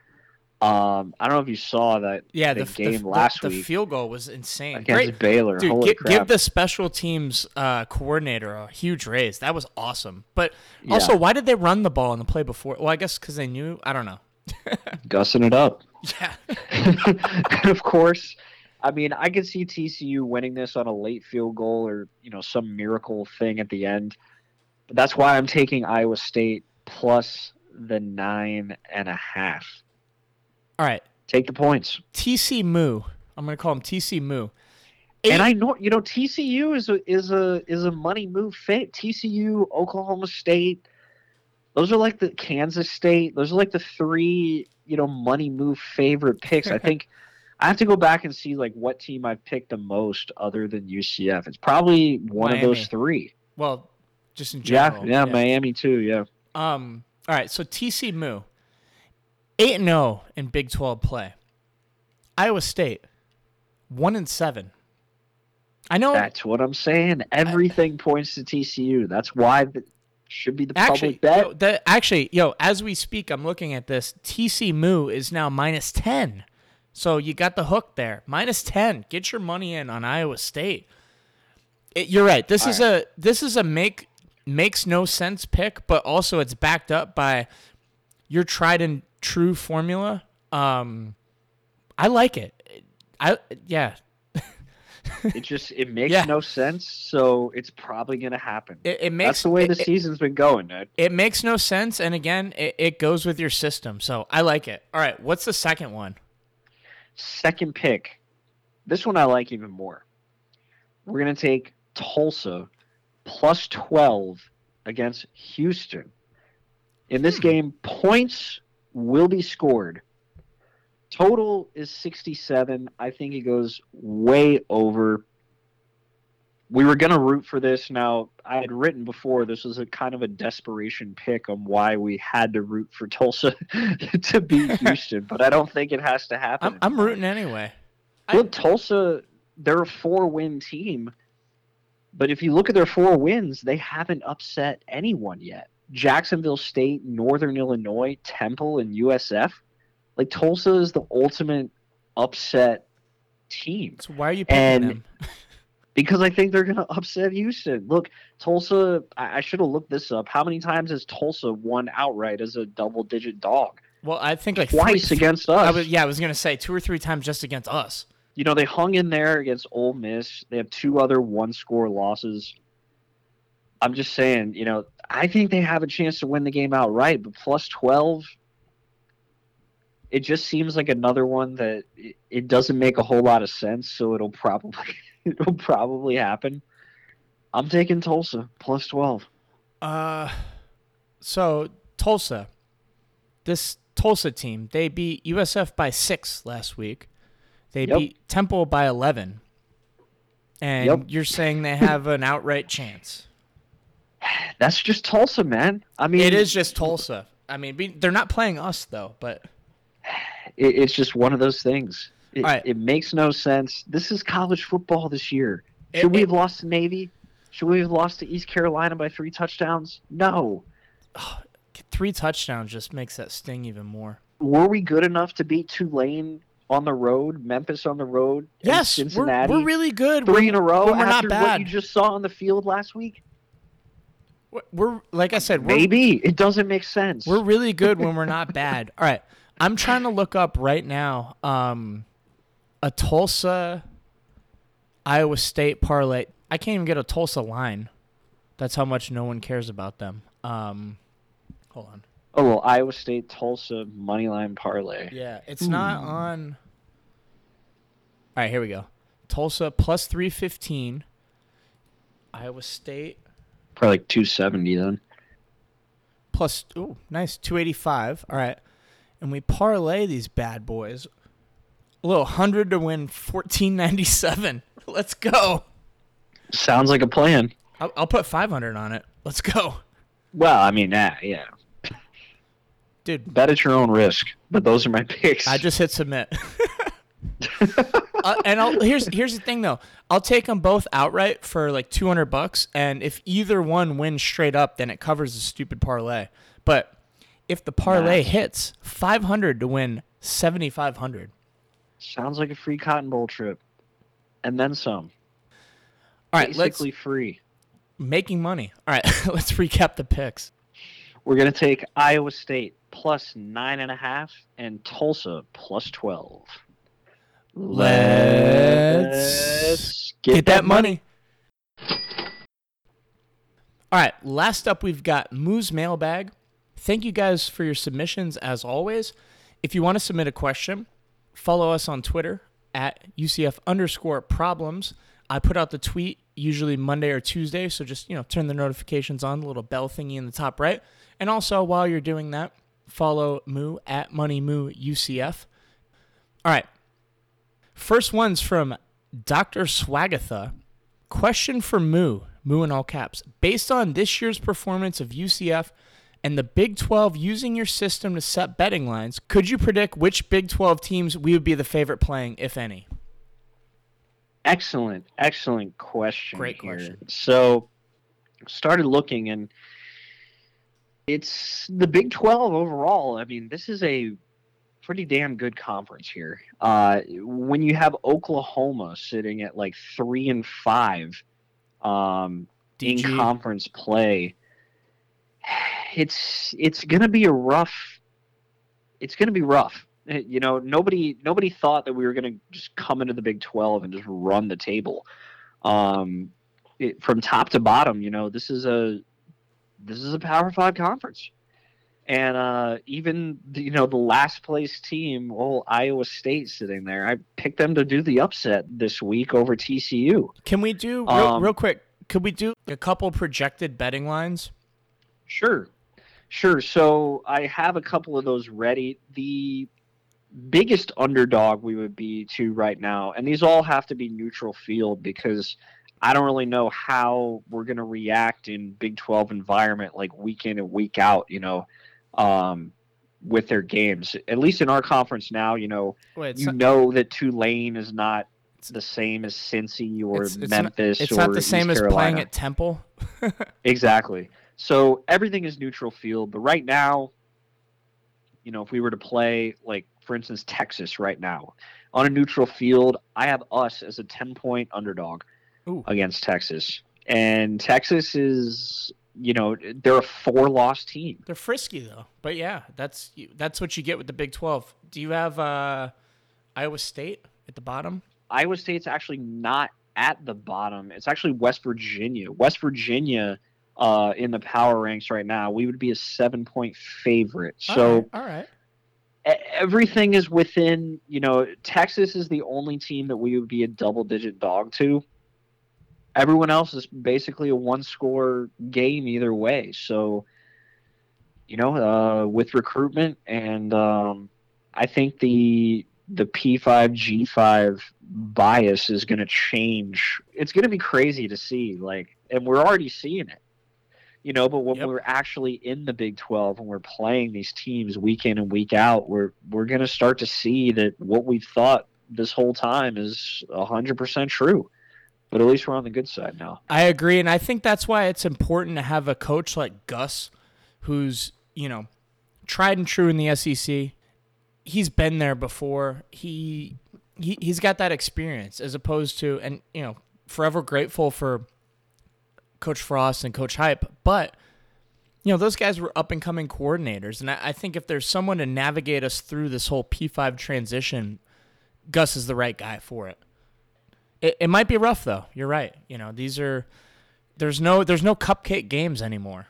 Um, I don't know if you saw that Yeah, the the, game the, last the, week the field goal was insane. against Great, Baylor. dude. Holy Give, crap! give the special teams uh, coordinator a huge raise. That was awesome. But Yeah. also, why did they run the ball in the play before? Well, I guess because they knew. I don't know. [LAUGHS] gussing it up. Yeah. [LAUGHS] and of course, I mean, I could see TCU winning this on a late field goal or you know some miracle thing at the end. But that's why I'm taking Iowa State plus the nine and a half. All right. Take the points. TC Moo. I'm gonna call him TC Moo. And I know you know TCU is a is a is a money move fit. TCU, Oklahoma State, those are like the Kansas State. Those are like the three you know money move favorite picks. I [LAUGHS] think I have to go back and see like what team I've picked the most other than UCF. It's probably one of those three. Well, just in Yeah, general. yeah, Miami too. Yeah, Um. All right. So TC Moo, eight and zero in Big Twelve play. Iowa State, one and seven. I know. that's what I'm saying. Everything points to TCU. That's why it should be the actually, public bet. yo, the, actually, yo, as we speak, I'm looking at this. TC Moo is now minus ten. So you got the hook there, minus ten. Get your money in on Iowa State. It, you're right. This is a this is a make makes no sense pick, but also it's backed up by your tried and true formula. Um, I like it. I yeah. It [LAUGHS] just it makes Yeah. no sense. So it's probably gonna happen. It, it makes That's the way it, the it- season's been going, Ned. it makes no sense, and again, it, it goes with your system. So I like it. All right, what's the second one? Second pick. This one I like even more. We're going to take Tulsa plus 12 against Houston. In this Hmm. game, points will be scored. Total is 67. I think it goes way over. We were going to root for this. Now, I had written before this was a kind of a desperation pick on why we had to root for Tulsa [LAUGHS] to beat [LAUGHS] Houston, but I don't think it has to happen. I'm, I'm rooting anyway. I- Look, Tulsa, they're a four win team, but if you look at their four wins, they haven't upset anyone yet. Jacksonville State, Northern Illinois, Temple, and USF. Like Tulsa is the ultimate upset team So why are you picking And- them? [LAUGHS] because I think they're going [LAUGHS] to upset Houston. Look, Tulsa, I, I should have looked this up. How many times has Tulsa won outright as a double digit dog? Well, I think like Twice three, against us. I was, yeah, I was gonna say two or three times just against us. you know, they hung in there against Ole Miss. They have two other one score losses. I'm just saying, you know, I think they have a chance to win the game outright, but plus 12, it just seems like another one that it, it doesn't make a whole lot of sense, so it'll probably [LAUGHS] it'll probably happen. I'm taking Tulsa plus 12. Uh, so Tulsa, this Tulsa team, they beat USF by six last week. They Yep. beat Temple by eleven, and Yep. you're saying they have an outright chance. [SIGHS] That's just Tulsa, man. I mean, It is just Tulsa. I mean, they're not playing us though, but it, it's just one of those things. It, right. it makes no sense. This is college football this year. It- Should we it- have lost to Navy? Should we have lost to East Carolina by three touchdowns? No. [SIGHS] three touchdowns just makes that sting even more. Were we good enough to beat Tulane on the road, Memphis on the road, Yes, we're, Cincinnati we're really good. 3 We're- in a row we're not after what bad. you just saw on the field last week? We're- We're like I said, we're, Maybe it doesn't make sense. We're really good when we're not bad. All right. I'm trying to look up right now um, a Tulsa Iowa State parlay. I can't even get a Tulsa line. That's how much no one cares about them. Um, hold on. oh well, Iowa State Tulsa moneyline parlay. Yeah, it's not on. All right, here we go. Tulsa plus 315. Iowa State Probably like two seventy then. plus ooh, nice 285. All right. And we parlay these bad boys. A little 100 to win 1497. [LAUGHS] Let's go. Sounds like a plan. I'll, I'll put 500 on it. Let's go. Well, I mean, ah, yeah. Dude, Bet at your own risk. But those are my [LAUGHS] picks. I just hit submit. [LAUGHS] uh, and I'll, here's here's the thing though. I'll take them both outright for like 200 bucks and if either one wins straight up then it covers the stupid parlay. But if the parlay hits 500 to win 7500. Sounds like a free Cotton Bowl trip, and then some. All right, Basically free. making money. All right, [LAUGHS] let's recap the picks. We're gonna take Iowa State plus nine and a half and Tulsa plus twelve. Let's get, that money. All right, last up we've got Moo's mailbag. Thank you guys for your submissions as always. If you want to submit a question, follow us on Twitter at UCF underscore problems. I put out the tweet usually Monday or Tuesday, so just you know turn the notifications on, the little bell thingy in the top right. And also while you're doing that, follow Moo at Money Moo UCF. All right. First one's from Dr. Swagatha. Question for Moo, Moo in all caps. Based on this year's performance of UCF and the Big 12 using your system to set betting lines, could you predict which Big 12 teams we would be the favorite playing, if any? Excellent, excellent question. Great here. question. So, started looking, and it's the Big Twelve overall. I mean, this is a pretty damn good conference here. Uh, when you have Oklahoma sitting at like three and five um, in conference play, it's it's gonna be a rough. It's gonna be rough. Eh, You know, nobody nobody thought that we were gonna just come into the Big Twelve and just run the table. Um, it, from top to bottom, you know, this is a this is a Power Five conference, and uh, even the, you know the last place team, well, Iowa State sitting there. I picked them to do the upset this week over TCU. Can we do, real, Um, real quick, could we do a couple projected betting lines? Sure, sure. So I have a couple of those ready. The biggest underdog we would be to right now, and these all have to be neutral field because I don't really know how we're going to react in Big 12 environment, like week in and week out, you know, um, with their games. At least in our conference now, you know, Wait, you know that Tulane is not the same as Cincy or it's, it's not, Memphis it's or not the same East as playing at Temple. [LAUGHS] Exactly. So everything is neutral field, but right now, you know, if we were to play like for instance Texas right now on a neutral field, I have us as a 10 point underdog Ooh. against Texas. And Texas is, you know, they're a four loss team. They're frisky though, but yeah, that's that's what you get with the Big Twelve. Do you have uh, Iowa State at the bottom? Iowa State's actually not at the bottom. It's actually West Virginia. West Virginia uh, in the power ranks right now, we would be a seven point favorite. So all right, all right. everything is within you know texas is the only team that we would be a double digit dog to everyone else is basically a one score game either way so you know uh, with recruitment and um, i think the the p5 g5 bias is going to change it's going to be crazy to see like and we're already seeing it you know but when Yep. we're actually in the big 12 and we're playing these teams week in and week out we're we're going to start to see that what we've thought this whole time is 100% true but at least we're on the good side now I agree, and I think that's why it's important to have a coach like Gus, who's you know tried and true in the SEC. He's been there before. He, he he's got that experience as opposed to, and you know, forever grateful for Coach Frost and Coach Heupel, but. You know, those guys were up and coming coordinators. And I, I think if there's someone to navigate us through this whole P5 transition, Gus is the right guy for it. It, it might be rough though. You're right. You know, these are there's no there's no cupcake games anymore.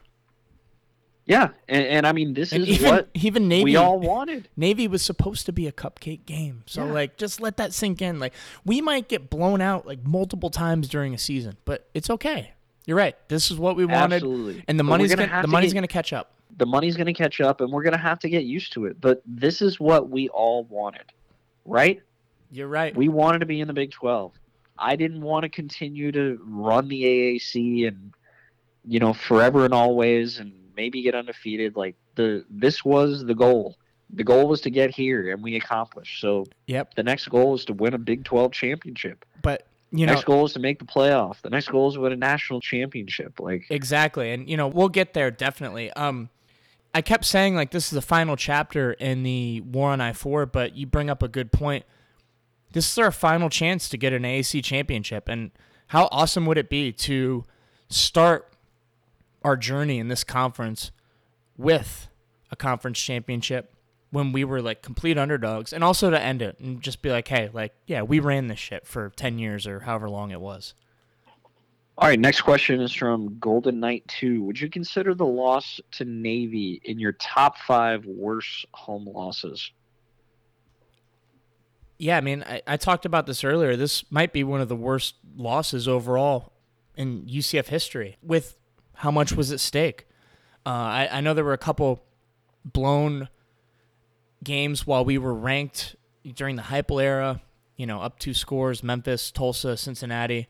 yeah and, and i mean this And is even what even Navy we all wanted [LAUGHS] Navy was supposed to be a cupcake game. So Yeah. like just let that sink in. Like we might get blown out like multiple times during a season, but it's okay. You're right. This is what we wanted Absolutely. and the But money's gonna gonna, the to money's get- to catch up. the money's going to catch up and we're going to have to get used to it but this is what we all wanted right You're right. we wanted to be in the Big 12. I didn't want to continue to run the AAC and you know forever and always and maybe get undefeated like the this was the goal. The goal was to get here and we accomplished. So yep. the next goal is to win a Big 12 championship. But you know next goal is to make the playoff. The next goal is to win a national championship. Like Exactly. And you know, we'll get there definitely. Um I kept saying like this is the final chapter in the war on I-4, but you bring up a good point. This is our final chance to get an AAC championship and how awesome would it be to start our journey in this conference with a conference championship when we were like complete underdogs and also to end it and just be like, "Hey, like yeah, we ran this shit for 10 years or however long it was." All right, next question is from Golden Knight 2. Would you consider the loss to Navy in your top 5 worst home losses? Yeah, I mean, I, I talked about this earlier. This might be one of the worst losses overall in UCF history with how much was at stake. Uh, I, I know there were a couple blown games while we were ranked during the Heupel era, you know, up two scores Memphis, Tulsa, Cincinnati.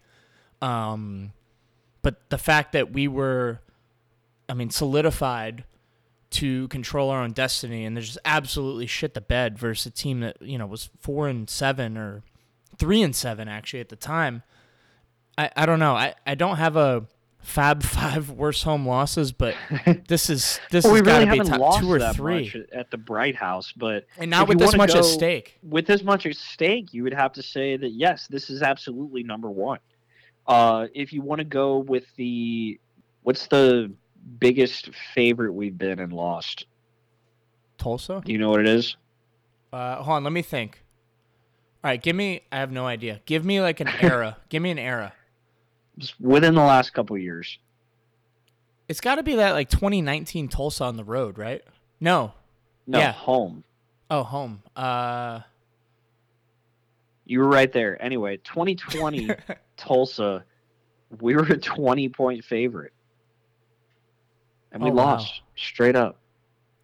Um, but the fact that we were, I mean, solidified to control our own destiny and there's just absolutely shit the bed versus a team that you know was four and seven or three and seven actually at the time. I, I don't know. I, I don't have a Fab [LAUGHS] Five worst home losses, but [LAUGHS] this is this Well, we has gotta be top two or three, at the Bright House, but and not with this much at stake. with this much at stake, you would have to say that yes, this is absolutely number one. Uh, if you want to go with the, what's the biggest favorite we've been and lost? Tulsa. Do you know what it is? Uh, hold on, let me think. All right, give me. I have no idea. Give me like an era. give me an era. Within the last couple of years. It's got to be that like 2019 Tulsa on the road, right? No. No, Yeah. home. Oh, home. Uh, You were right there. Anyway, 2020 [LAUGHS] Tulsa, we were a 20 point favorite, and we Oh, wow. lost straight up.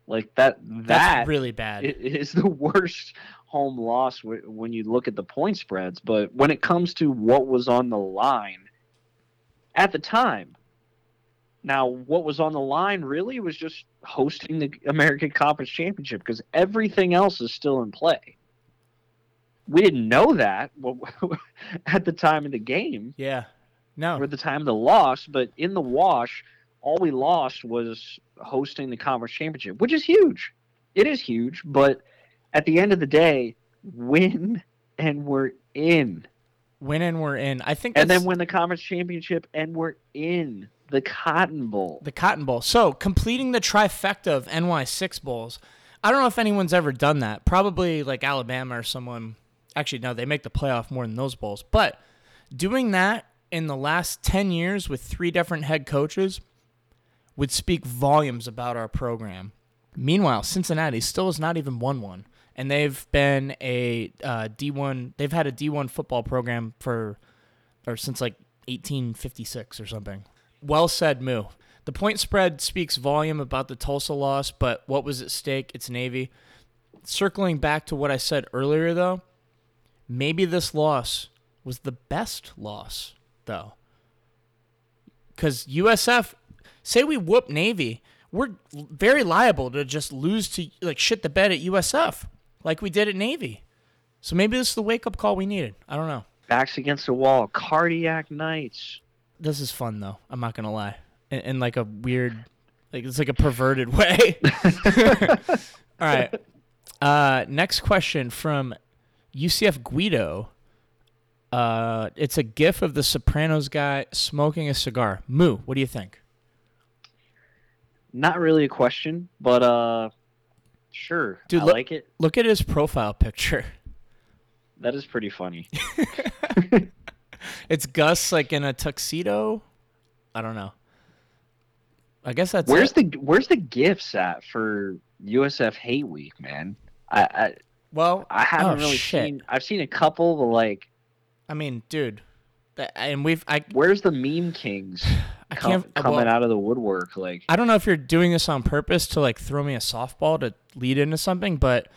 Like that. that's That really bad. It is the [LAUGHS] worst home loss when you look at the point spreads, but when it comes to what was on the line at the time, now what was on the line really was just hosting the American Conference Championship because everything else is still in play. We didn't know that [LAUGHS] at the time of the game Yeah. No. or the time of the loss, but in the wash, all we lost was hosting the conference championship, which is huge. It is huge, but at the end of the day, win and we're in. Win and we're in. I think And then win the conference championship and we're in the Cotton Bowl. the Cotton Bowl. So completing the trifecta of NY six bowls. I don't know if anyone's ever done that. Probably like Alabama or someone. Actually, no, they make the playoff more than those bowls. But doing that in the last ten years with three different head coaches would speak volumes about our program. Meanwhile, Cincinnati still has not even won one, and they've been a uh, D1. They've had a D1 football program for, or since like 1856 or something. Well said, Moo. The point spread speaks volume about the Tulsa loss, but what was at stake? It's Navy. Circling back to what I said earlier, though, maybe this loss was the best loss, though. Because USF, say we whoop Navy, we're very liable to just lose to, like, shit the bed at USF, like we did at Navy. So maybe this is the wake up call we needed. I don't know. Backs against the wall, cardiac Knights. This is fun though. I'm not gonna lie, in, in like a weird, like it's like a perverted [LAUGHS] way. [LAUGHS] All right. Uh, next question from UCF Guido. Uh, it's a gif of the Sopranos guy smoking a cigar. Moo, what do you think? Not really a question, but uh sure. Dude, I look- like it. Look at his profile picture. [LAUGHS] That is pretty funny. [LAUGHS] It's Gus like in a tuxedo. I don't know. I guess that's Where's it. the where's the gifts at for USF Hate Week, man? I I, well. I haven't oh, really shit. seen. I've seen a couple, but like, I mean, dude, and we've I where's the meme kings [LAUGHS] I com- can't coming well, out of the woodwork? Like, I don't know if you're doing this on purpose to like throw me a softball to lead into something, but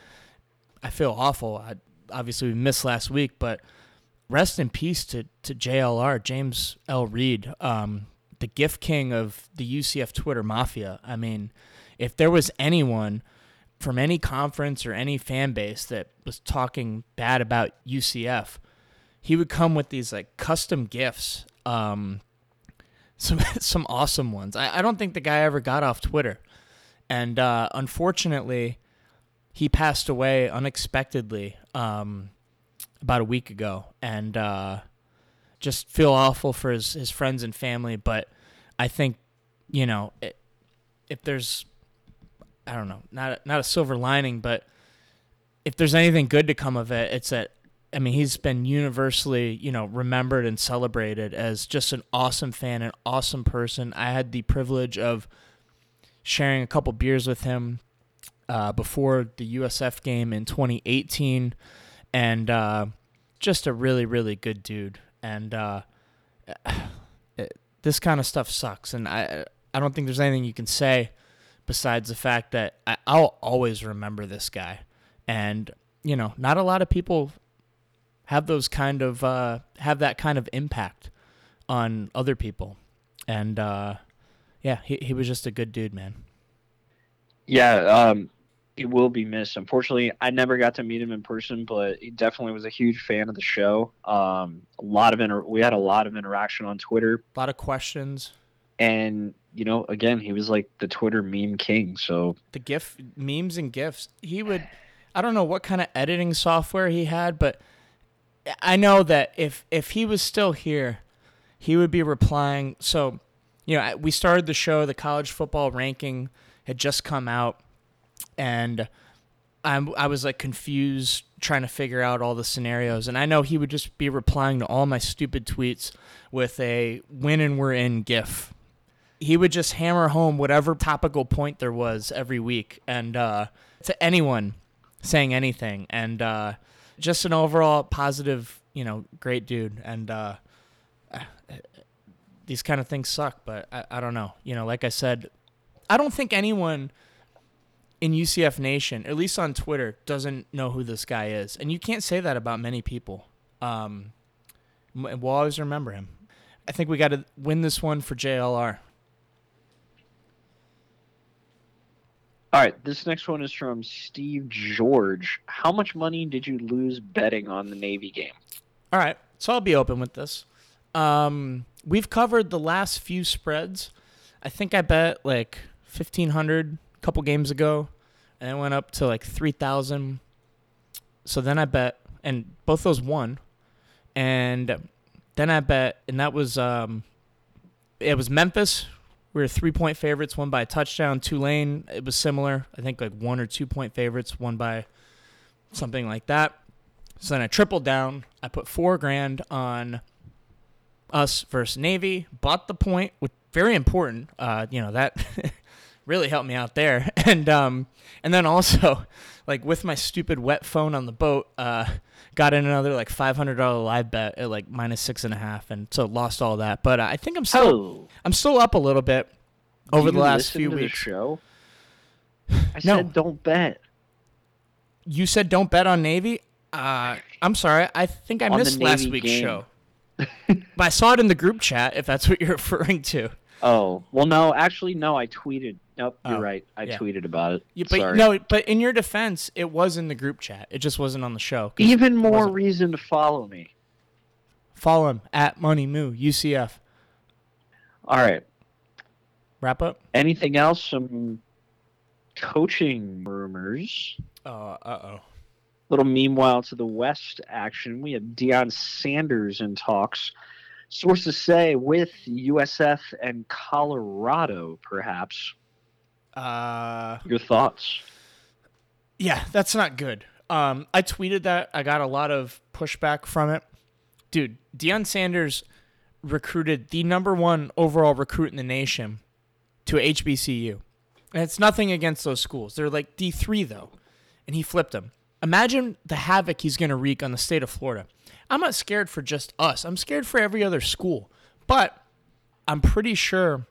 I feel awful. I, obviously, we missed last week, but rest in peace to, to JLR, James L. Reed, um, the gift king of the UCF Twitter mafia. I mean, if there was anyone from any conference or any fan base that was talking bad about UCF, he would come with these like custom gifts. Um, some [LAUGHS] some awesome ones. I, I don't think the guy ever got off Twitter, and uh, unfortunately, he passed away unexpectedly um, about a week ago, and uh, just feel awful for his his friends and family. But I think you know it, if there's I don't know not not a silver lining, but if there's anything good to come of it, it's that I mean, he's been universally, you know, remembered and celebrated as just an awesome fan, an awesome person. I had the privilege of sharing a couple beers with him uh, before the USF game in 2018, and uh, just a really, really good dude. And uh, [SIGHS] it, this kind of stuff sucks, and I, I don't think there's anything you can say besides the fact that I, I'll always remember this guy. And you know, not a lot of people have those kind of uh, have that kind of impact on other people. And uh, yeah, he he was just a good dude, man. yeah, um, he will be missed. Unfortunately, I never got to meet him in person, but he definitely was a huge fan of the show. Um, a lot of inter- we had a lot of interaction on Twitter, A lot of questions. and you know, again, he was like the Twitter meme king. So The gif memes and gifs. He would I don't know what kind of editing software he had, but I know that if if he was still here, he would be replying. So, you know, we started the show. The college football ranking had just come out, and I'm I was like confused trying to figure out all the scenarios. And I know he would just be replying to all my stupid tweets with a "win and we're in" gif. He would just hammer home whatever topical point there was every week, and uh, to anyone saying anything, and uh, just an overall positive, you know, great dude. And uh, these kind of things suck, but I, I don't know. You know, like I said, I don't think anyone in UCF Nation, at least on Twitter, doesn't know who this guy is, and you can't say that about many people. Um, we'll always remember him. I think we got to win this one for JLR. All right, this next one is from Steve George. How much money did you lose betting on the Navy game? All right, so I'll be open with this. Um, we've covered the last few spreads. I think I bet like fifteen hundred a couple games ago, and it went up to like three thousand. So then I bet, and both those won, and then I bet, and that was um, it was Memphis. We were three point favorites, won by a touchdown. Tulane, it was similar. I think like one or two point favorites, won by something like that. So then I tripled down. I put four grand on us versus Navy. Bought the point, which very important. Uh, you know that [LAUGHS] really helped me out there. [LAUGHS] And um, and then also, like with my stupid wet phone on the boat, uh, got in another like five hundred dollar live bet at like minus six and a half, and so lost all that. But uh, I think I'm still Oh, I'm still up a little bit over do the you last few to the weeks. show? [SIGHS] I No. said don't bet. You said don't bet on Navy. Uh, I'm sorry. I think I On missed last week's game. show. [LAUGHS] but I saw it in the group chat. If that's what you're [LAUGHS] referring to. Oh, well, no, actually, no, I tweeted. Nope, you're Oh, right. I yeah. tweeted about it. Yeah, but Sorry. no, but in your defense, it was in the group chat. It just wasn't on the show. Even more reason to follow me. Follow him at Money Moo UCF. All right. Wrap up. Anything else? Some coaching rumors. Uh oh. Little meanwhile to the West action. We have Deion Sanders in talks. Sources say with USF and Colorado, perhaps. Uh Your thoughts? yeah, that's not good. Um, I tweeted that. I got a lot of pushback from it. Dude, Deion Sanders recruited the number one overall recruit in the nation to HBCU. And it's nothing against those schools. They're like D3 though. And he flipped them. Imagine the havoc he's going to wreak on the state of Florida. I'm not scared for just us. I'm scared for every other school. But I'm pretty sure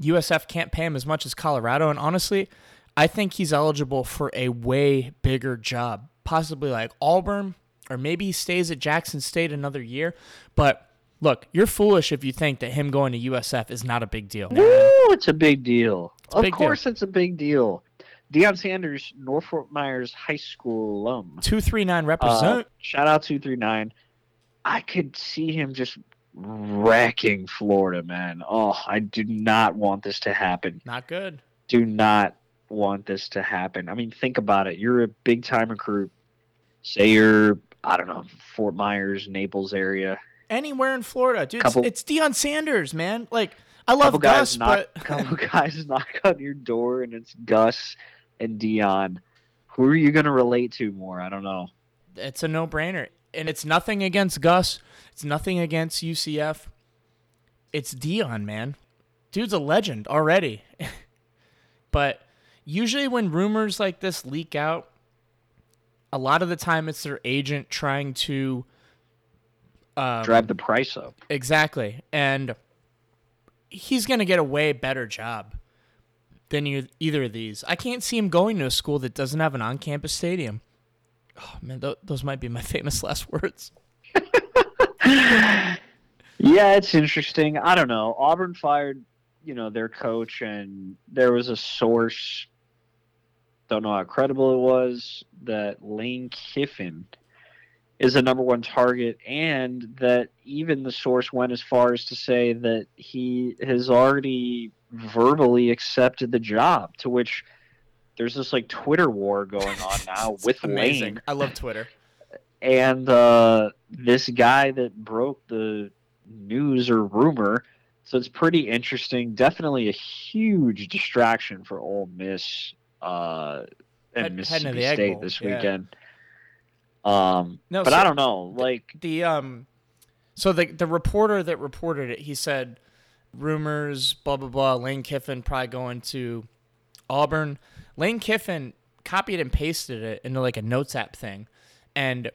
USF can't pay him as much as Colorado. And honestly, I think he's eligible for a way bigger job, possibly like Auburn, or maybe he stays at Jackson State another year. But look, you're foolish if you think that him going to USF is not a big deal. Woo, it's a big deal. of big deal. course, it's a big deal. Deion Sanders, North Fort Myers High School alum. 239 Uh, represent. shout out two three nine. I could see him just wrecking Florida, man. Oh, I do not want this to happen. not good. Do not want this to happen. I mean, think about it. You're a big time recruit. Say you're, I don't know, Fort Myers, Naples area. Anywhere in Florida, dude. Couple- it's, it's Deion Sanders, man. Like I love Gus, knock, but [LAUGHS] couple guys knock on your door, and it's Gus and Deion. Who are you gonna relate to more? I don't know. it's a no-brainer. And it's nothing against Gus. It's nothing against UCF. It's Deion, man. Dude's a legend already. [LAUGHS] but usually when rumors like this leak out, a lot of the time it's their agent trying to um, Drive the price up. Exactly. And he's going to get a way better job than you, either of these. I can't see him going to a school that doesn't have an on campus stadium. Oh, man, th- those might be my [LAUGHS] famous last words. [LAUGHS] Yeah, it's interesting. I don't know. Auburn fired, you know, their coach, and there was a source. Don't know how credible it was that Lane Kiffin is a number one target, and that even the source went as far as to say that he has already verbally accepted the job. To which there's this like Twitter war going on [LAUGHS] now with amazing. Lane I love Twitter. and uh, this guy that broke the news or rumor. So it's pretty interesting. Definitely a huge distraction for Ole Miss uh, Head- and to Mississippi State this yeah. weekend. Um, No, but so- I don't know. Like, The um, so the the reporter that reported it, he said rumors, blah blah blah. Lane Kiffin probably going to Auburn. Lane Kiffin copied and pasted it into like a notes app thing, and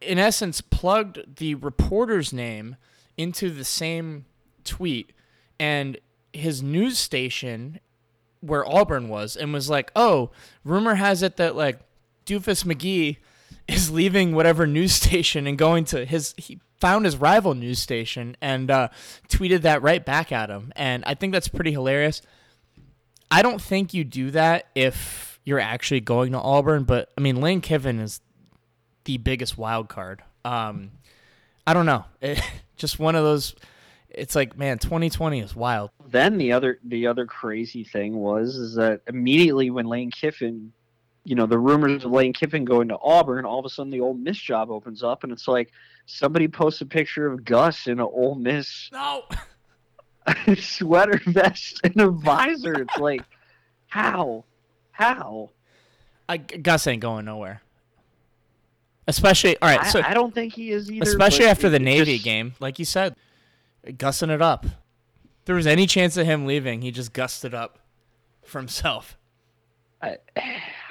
in essence plugged the reporter's name into the same tweet, and his news station where Auburn was and was like, "Oh, rumor has it that like Doofus McGee [LAUGHS] is leaving whatever news station and going to his he found his rival news station and uh, tweeted that right back at him. And I think that's pretty hilarious. I don't think you do that if you're actually going to Auburn, but I mean Lane Kiffin is the biggest wild card. Um, I don't know. [LAUGHS] It, just one of those. It's like man, 2020 is wild. Then the other the other crazy thing was is that immediately when Lane Kiffin, you know, the rumors of Lane Kiffin going to Auburn, all of a sudden the Ole Miss job opens up, and it's like somebody posts a picture of Gus in an Ole Miss No. [LAUGHS] [LAUGHS] sweater vest and a visor. It's [LAUGHS] like, how, how? I, Gus ain't going nowhere. Especially, all right. I, So, I don't think he is either. especially after the Navy just- game, like you said, gussing it up. If there was any chance of him leaving, he just gussed it up for himself. I,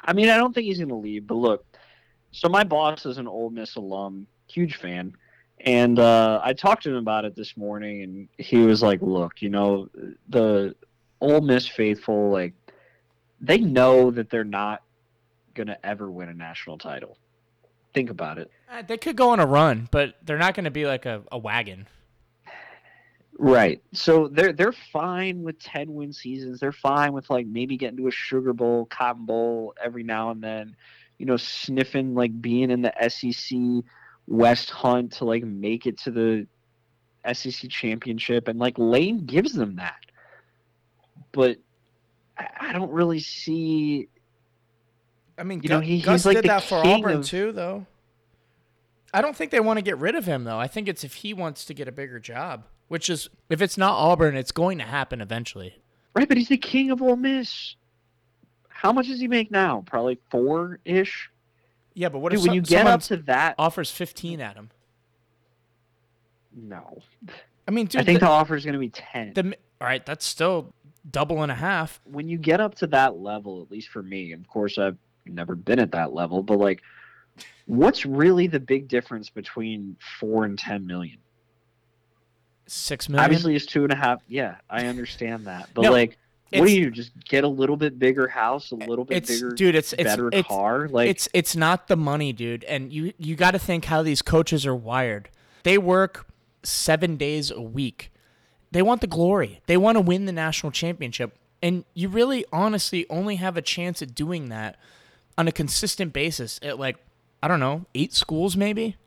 I mean, I don't think he's going to leave. But look, so my boss is an Ole Miss alum, huge fan, and uh, I talked to him about it this morning, and he was like, "Look, you know, the Ole Miss faithful, like, they know that they're not going to ever win a national title. Think about it." Uh, they could go on a run, but they're not going to be like a, a wagon. Right. So they're they're fine with ten win seasons. They're fine with like maybe getting to a Sugar Bowl, Cotton Bowl every now and then. You know, sniffing like being in the SEC West hunt to like make it to the SEC championship, and like Lane gives them that. But I, I don't really see. I mean, You know, he- he's like the king of- too, though. I don't think they want to get rid of him, though. I think it's if he wants to get a bigger job, which is if it's not Auburn, it's going to happen eventually. Right, but he's the king of Ole Miss. How much does he make now? Probably four ish. Yeah, but what Dude, if when you get up to that, offers 15 at him? no. I mean, dude, I think the, the offer is going to be ten. the, all right, that's still double and a half. when you get up to that level, at least for me, of course I've never been at that level, but like, what's really the big difference between four and ten million? Six million. Obviously, it's two and a half. Yeah, I understand that, but No, like, what do you just get a little bit bigger house, a little bit bigger, dude, it's it's better it's, car? Like, it's it's not the money, dude. And you you got to think how these coaches are wired. They work seven days a week. They want the glory. They want to win the national championship. And you really, honestly, only have a chance at doing that on a consistent basis at like I don't know, eight schools maybe.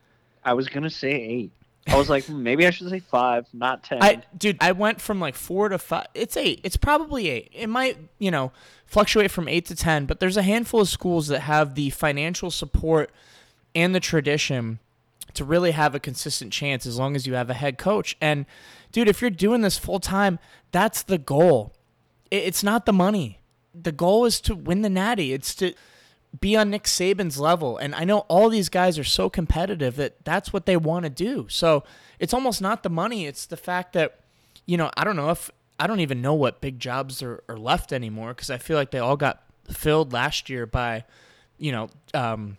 I was gonna say eight. I was like, hmm, maybe I should say five, not ten. I dude, I went from like four to five. It's eight. It's probably eight. It might, you know, fluctuate from eight to ten, but there's a handful of schools that have the financial support and the tradition to really have a consistent chance as long as you have a head coach. And dude, if you're doing this full time, that's the goal. It's not the money. The goal is to win the natty. It's to be on Nick Saban's level. And I know all these guys are so competitive that that's what they want to do. So it's almost not the money. It's the fact that, you know, I don't know if, I don't even know what big jobs are, are left anymore because I feel like they all got filled last year by, you know, um,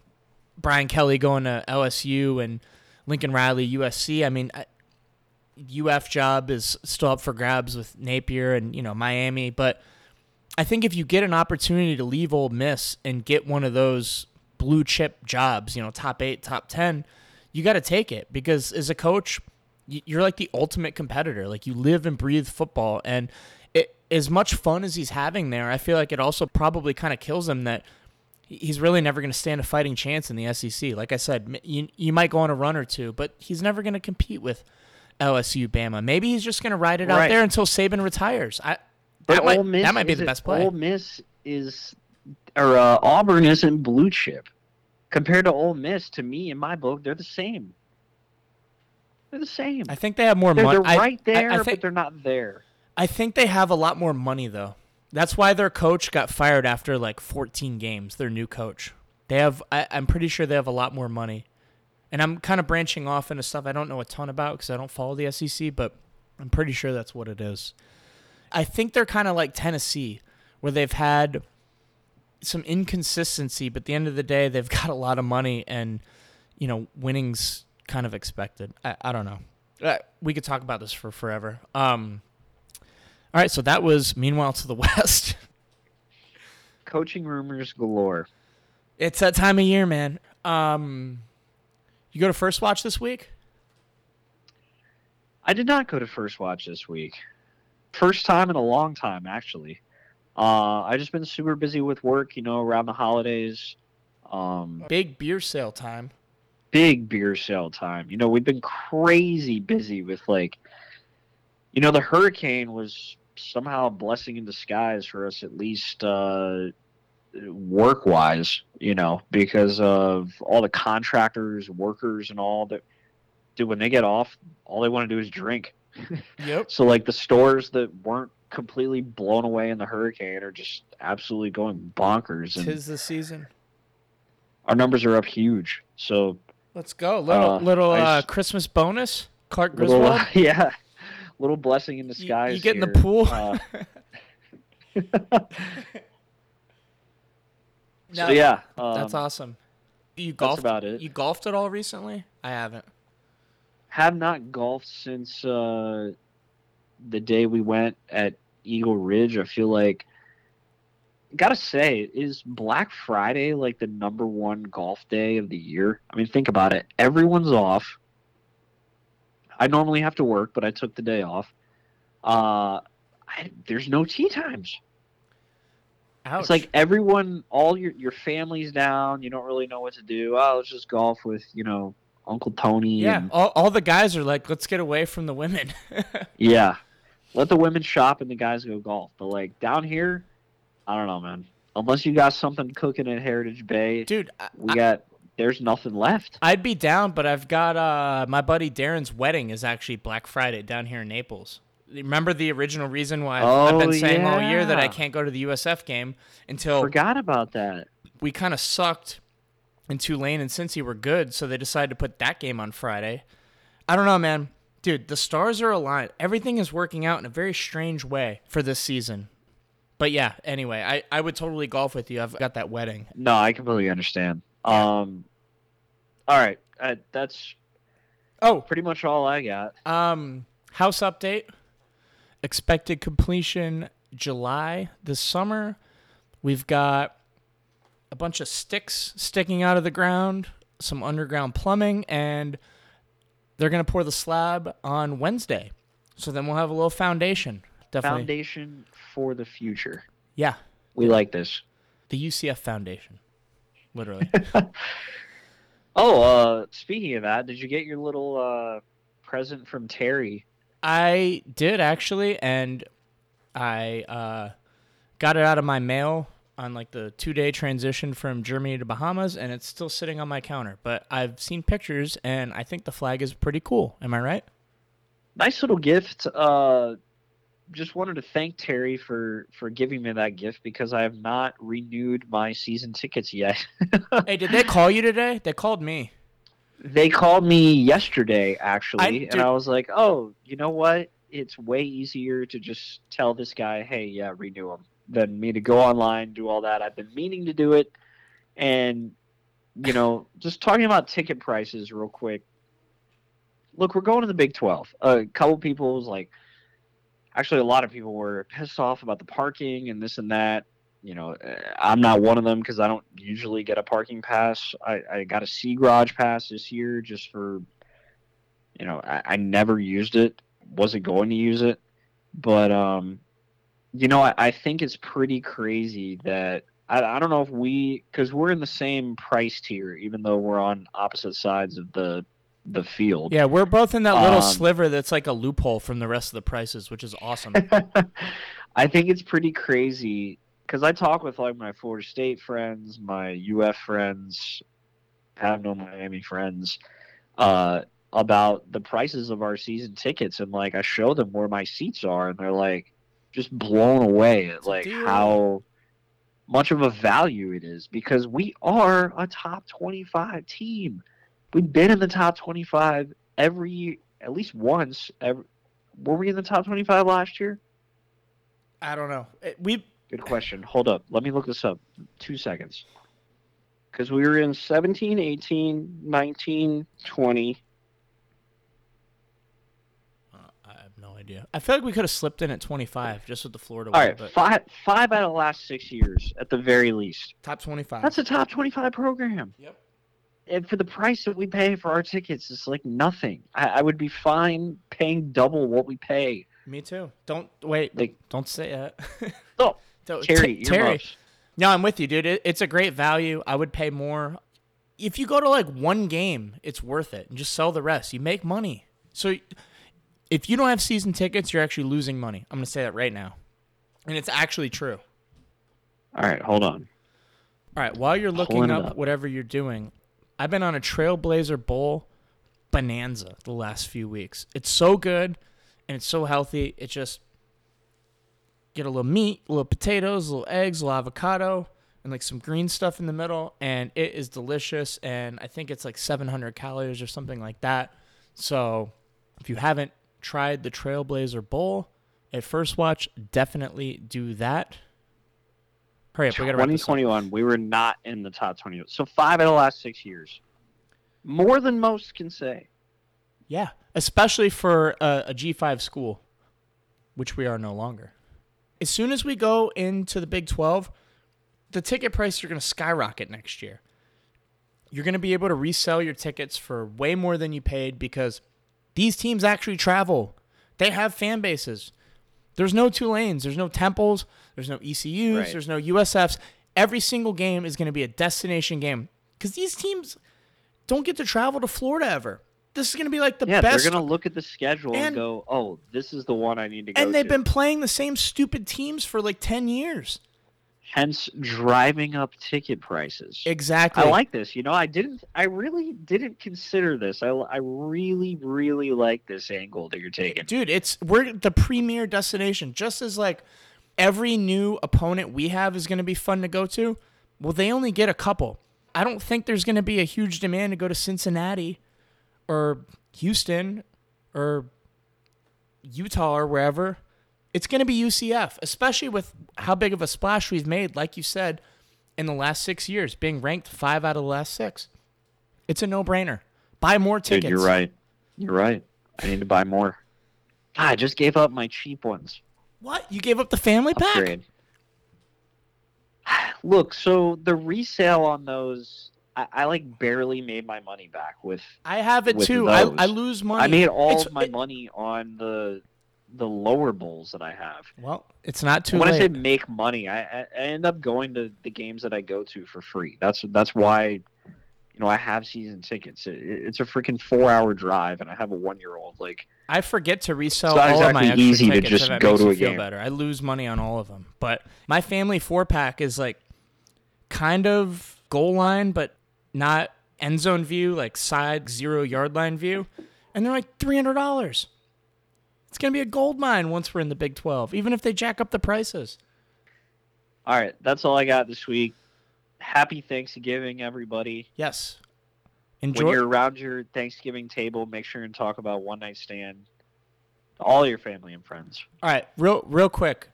Brian Kelly going to LSU and Lincoln Riley USC. I mean, I, UF job is still up for grabs with Napier and you know Miami, but I think if you get an opportunity to leave Ole Miss and get one of those blue chip jobs, you know, top eight, top ten, you got to take it because as a coach, you're like the ultimate competitor. Like you live and breathe football, and it, as much fun as he's having there, I feel like it also probably kind of kills him that he's really never going to stand a fighting chance in the SEC. Like I said, you, you might go on a run or two, but he's never going to compete with LSU, Bama. Maybe he's just going to ride it out there until Saban retires. I But that might, Ole Miss that might be the best play. Ole Miss is, or uh, Auburn isn't blue chip compared to Ole Miss. To me, in my book, they're the same. They're the same. I think they have more They're, money. they're right there, I, but think, they're not there. I think they have a lot more money though. That's why their coach got fired after like 14 games. Their new coach. They have. I, I'm pretty sure they have a lot more money. And I'm kind of branching off into stuff I don't know a ton about because I don't follow the SEC, but I'm pretty sure that's what it is. I think they're kind of like Tennessee, where they've had some inconsistency, but at the end of the day, they've [LAUGHS] got a lot of money and, you know, winnings kind of expected. I, I don't know. Uh, we could talk about this for forever. Um, all right, so that was Meanwhile to the [LAUGHS] West. coaching rumors galore. It's that time of year, man. Um, you go to first watch this week? I did not go to first watch this week. First time in a long time, actually. Uh, I just been super busy with work, you know, around the holidays. Um, Big beer sale time. big beer sale time. You know, we've been crazy busy with like, you know, the hurricane was somehow a blessing in disguise for us, at least uh, work wise. You know, because of all the contractors, workers, and all that. Dude, when they get off, all they want to do is drink. Yep. So like the stores that weren't completely blown away in the hurricane are just absolutely going bonkers, and Tis the season. our numbers are up huge. So Let's go. Little Uh, little uh, s- Christmas bonus. Clark little, [LAUGHS] Griswold. yeah, little blessing in You, disguise. you get in the pool. Uh, No, [LAUGHS] [LAUGHS] so yeah, um, that's awesome. You That's golfed about it. You golfed at all recently? I haven't. Have not golfed since uh, the day we went at Eagle Ridge. I feel like, gotta say, is Black Friday like the number one golf day of the year? I mean, think about it. Everyone's off. I normally have to work, but I took the day off. Uh, I, there's no tee times. Ouch. It's like everyone, all your your family's down. You don't really know what to do. Oh, let's just golf with you know Uncle Tony. yeah, and, all, all the guys are like, let's get away from the women. [LAUGHS] yeah. Let the women shop and the guys go golf. But like down here, I don't know, man. Unless you got something cooking at Heritage Bay, Dude, I, we got there's nothing left. I'd be down, but I've got uh my buddy Darren's wedding is actually Black Friday down here in Naples. Remember the original reason why I've, I've been Oh, saying all year that I can't go to the USF game until Forgot about that. we kind of sucked and Tulane and Cincy were good, so they decided to put that game on Friday. I don't know, man. Dude, the stars are aligned. Everything is working out in a very strange way for this season. But yeah, anyway, I, I would totally golf with you. I've got that wedding. No, I completely understand. Um, all right, uh, that's Oh, pretty much all I got. Um, house update. Expected completion July this summer. We've got a bunch of sticks sticking out of the ground, some underground plumbing, and they're gonna pour the slab on Wednesday. So then we'll have a little foundation. Definitely. Foundation for the future. Yeah. We like this. The UCF Foundation. Literally. [LAUGHS] Oh, uh, speaking of that, did you get your little uh, present from Terry? I did actually, and I uh, got it out of my mail on like the two day transition from Germany to Bahamas, and it's still sitting on my counter. But I've seen pictures, and I think the flag is pretty cool. Am I right? Nice little gift. Uh, just wanted to thank Terry for for giving me that gift because I have not renewed my season tickets yet. [LAUGHS] hey, did they call you today? They called me. they called me yesterday actually, I- and I was like, "Oh, you know what? It's way easier to just tell this guy, hey, yeah, renew them, than me to go online do all that. I've been meaning to do it, and you know, just talking about ticket prices real quick. Look, we're going to the Big Twelve. A couple people was like, actually, a lot of people were pissed off about the parking and this and that. You know, uh, I'm not one of them because I don't usually get a parking pass. I, I got a C garage pass this year just for, you know, I, I never used it. Wasn't going to use it, but um, you know, I, I think it's pretty crazy that I, I don't know if we because we're in the same price tier, even though we're on opposite sides of the the field. Yeah, we're both in that little Um, sliver that's like a loophole from the rest of the prices, which is awesome. [LAUGHS] I think it's pretty crazy because I talk with like my Florida State friends, my UF friends, have no Miami friends, uh, about the prices of our season tickets, and like I show them where my seats are, and they're like just blown away at a like deal. how much of a value it is because we are a top twenty-five team. We've been in the top twenty-five every at least once. Every, were we in the top twenty-five last year? I don't know. We Good question. Hold up. Let me look this up. Two seconds. Because we were in 17, 18, 19, 20. uh, I have no idea. I feel like we could have slipped in at 25 just with the Florida All one, right, but five five out of the last six years at the very least. top 25. That's a top twenty-five program. Yep. And for the price that we pay for our tickets, it's like nothing. I, I would be fine paying double what we pay. Me too. Don't wait. Like- don't say that. [LAUGHS] Oh, Terry, T- Terry. No, I'm with you, dude. It, it's a great value. I would pay more. If you go to like one game, it's worth it, and just sell the rest. You make money. So, if you don't have season tickets, you're actually losing money. I'm gonna say that right now, and it's actually true. All right, hold on. All right, while you're looking up, up. whatever you're doing, I've been on a Trailblazer Bowl bonanza the last few weeks. It's so good and it's so healthy. It just get a little meat, a little potatoes, a little eggs, a little avocado, and like some green stuff in the middle, and it is delicious. And I think it's like 700 calories or something like that. So if you haven't tried the Trailblazer Bowl at first watch, definitely do that. Hurry up, we gotta wrap this up. 2021, we were not in the top 20. So five out of the last six years. More than most can say. Yeah, especially for a, a G5 school, which we are no longer. As soon as we go into the Big 12, the ticket prices are going to skyrocket next year. You're going to be able to resell your tickets for way more than you paid because these teams actually travel. They have fan bases. There's no Tulanes, there's no Temples, there's no ECUs, Right. there's no USFs. Every single game is going to be a destination game because these teams don't get to travel to Florida ever. This is going to be like the yeah, best. they're gonna look at the schedule and, And- go, "Oh, this is the one I need to go." and they've to." been playing the same stupid teams for like 10 years. Hence driving up ticket prices. Exactly. I like this. You know, I didn't. I really didn't consider this. I, I really, really like this angle that you're taking. Dude, it's we're the premier destination. Just as like every new opponent we have is going to be fun to go to. Well, they only get a couple. I don't think there's going to be a huge demand to go to Cincinnati or Houston or Utah or wherever. It's going to be UCF, especially with how big of a splash we've made, like you said, in the last six years, being ranked five out of the last six. It's a no brainer. Buy more tickets. Dude, you're right. You're right. I need to buy more. God, I just gave up my cheap ones. What? You gave up the family pack? [SIGHS] Look, so the resale on those, I, I like barely made my money back with. I have it too. I. I lose money. I made all It's- of my it- money on the the lower bowls that I have. Well, it's not too when late. I say make money, I, I I end up going to the games that I go to for free. That's that's why, you know, I have season tickets. It, it's a freaking four hour drive, and I have a one year old. Like, I forget to resell It's not all of my exactly extra easy to just if that go makes to a feel game. better. I lose money on all of them, but my family four pack is like kind of goal line, but not end zone view, like side zero yard line view, and they're like three hundred dollars. It's gonna be a gold mine once we're in the Big Twelve, even if they jack up the prices. all right, that's all I got this week. Happy Thanksgiving, everybody. Yes, Enjoy. When you're around your Thanksgiving table, make sure and talk about one night stand. to All your family and friends. All right, real real quick.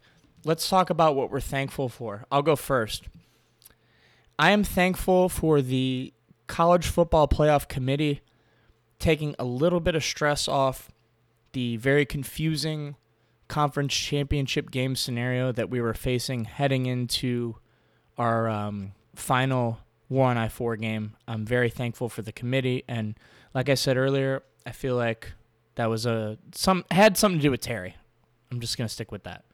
Let's talk about what we're thankful for. I'll go first. I am thankful for the college football playoff committee taking a little bit of stress off the very confusing conference championship game scenario that we were facing heading into our um, final War on I 4 game. I'm very thankful for the committee. And like I said earlier, I feel like that was a some had something to do with Terry. I'm just gonna stick with that.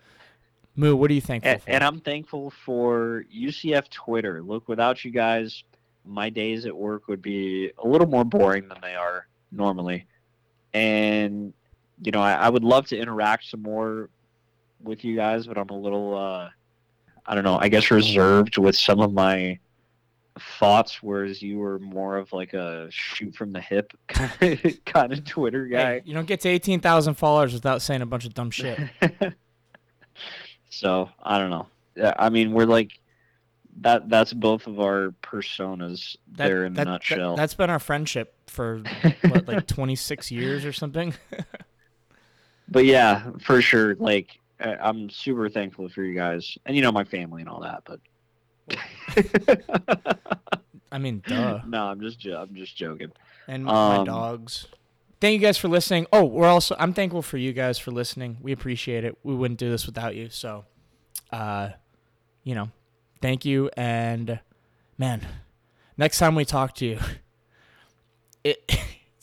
Moo, what are you thankful And, for? and I'm thankful for UCF Twitter. Look, without you guys, my days at work would be a little more boring than they are normally. And, you know, I, I would love to interact some more with you guys, but I'm a little, uh, I don't know, I guess reserved with some of my thoughts, whereas you were more of like a shoot from the hip [LAUGHS] kind of Twitter guy. Hey, you don't get to 18,000 followers without saying a bunch of dumb shit. [LAUGHS] so I don't know. I mean, we're like that. That's both of our personas That- there in that- a nutshell. That, has been our friendship for what, like [LAUGHS] 26 years or something. But yeah, for sure. Like I- I'm super thankful for you guys, and you know my family and all that. But [LAUGHS] I mean, duh. no, I'm just I'm just joking. And my Um, dogs. thank you guys for listening. Oh, we're also I'm thankful for you guys for listening. We appreciate it. We wouldn't do this without you. So, uh, you know, thank you. And man, next time we talk to you, [LAUGHS] it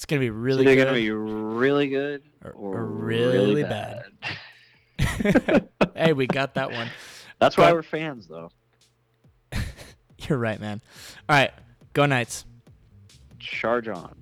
it's gonna be really It's good. gonna be really good Or- or, or really bad. [LAUGHS] hey, we got that one. [LAUGHS] That's why But- we're fans, though. [LAUGHS] You're right, man. All right, go Knights. Charge on.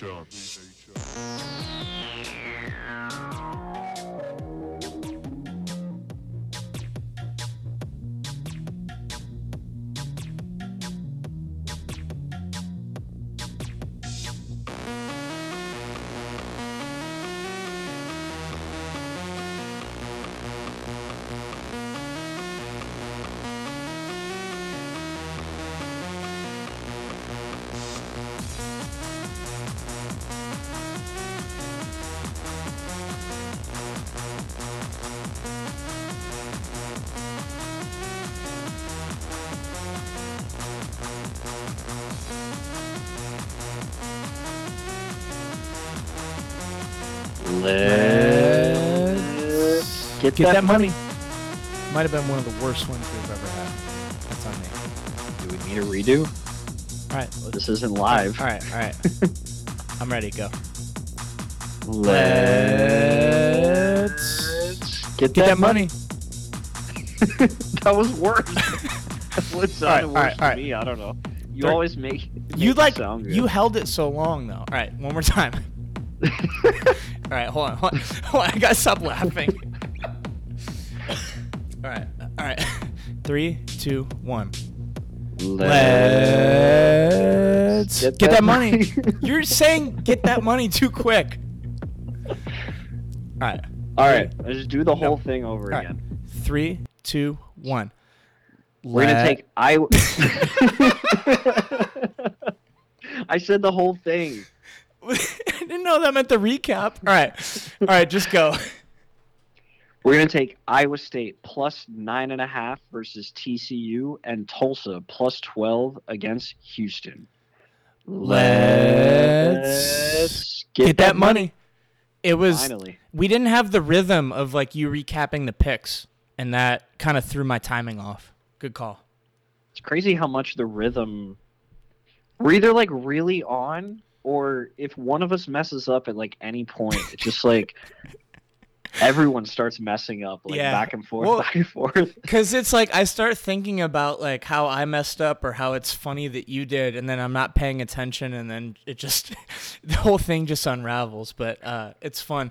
Domination. Get, Get that, that money. Might have been one of the worst ones we've ever had. That's on me. Do we need a redo? All right, This isn't live. all right, all right. [LAUGHS] I'm ready to go. Let's get, Get that, that money. [LAUGHS] that was worse. [LAUGHS] what sounded all worse right, to all right. me? I don't know. You Thir- always make, make You like sound good. you held it so long though. All right, one more time. all right, hold on, hold on, hold on. I gotta stop laughing. Three, two, one. Let's get get, that that money. [LAUGHS] You're saying get that money too quick. All right, All right, let's just do the No. whole thing over All right. again. three, two, one. We're gonna Let- take I. [LAUGHS] [LAUGHS] I said the whole thing. I didn't know that meant the recap. All right, all right, just go. We're gonna take Iowa State plus nine and a half versus TCU and Tulsa plus twelve against Houston. Let's get, that money. It was Finally, we didn't have the rhythm of like you recapping the picks, and that kind of threw my timing off. Good call. it's crazy how much the rhythm. We're either like really on, or if one of us messes up at like any point, it's just like [LAUGHS] everyone starts messing up, like Yeah. back and forth, Well- back and forth. [LAUGHS] Cause it's like I start thinking about like how I messed up or how it's funny that you did, and then I'm not paying attention, and then it just [LAUGHS] the whole thing just unravels. But uh, it's fun.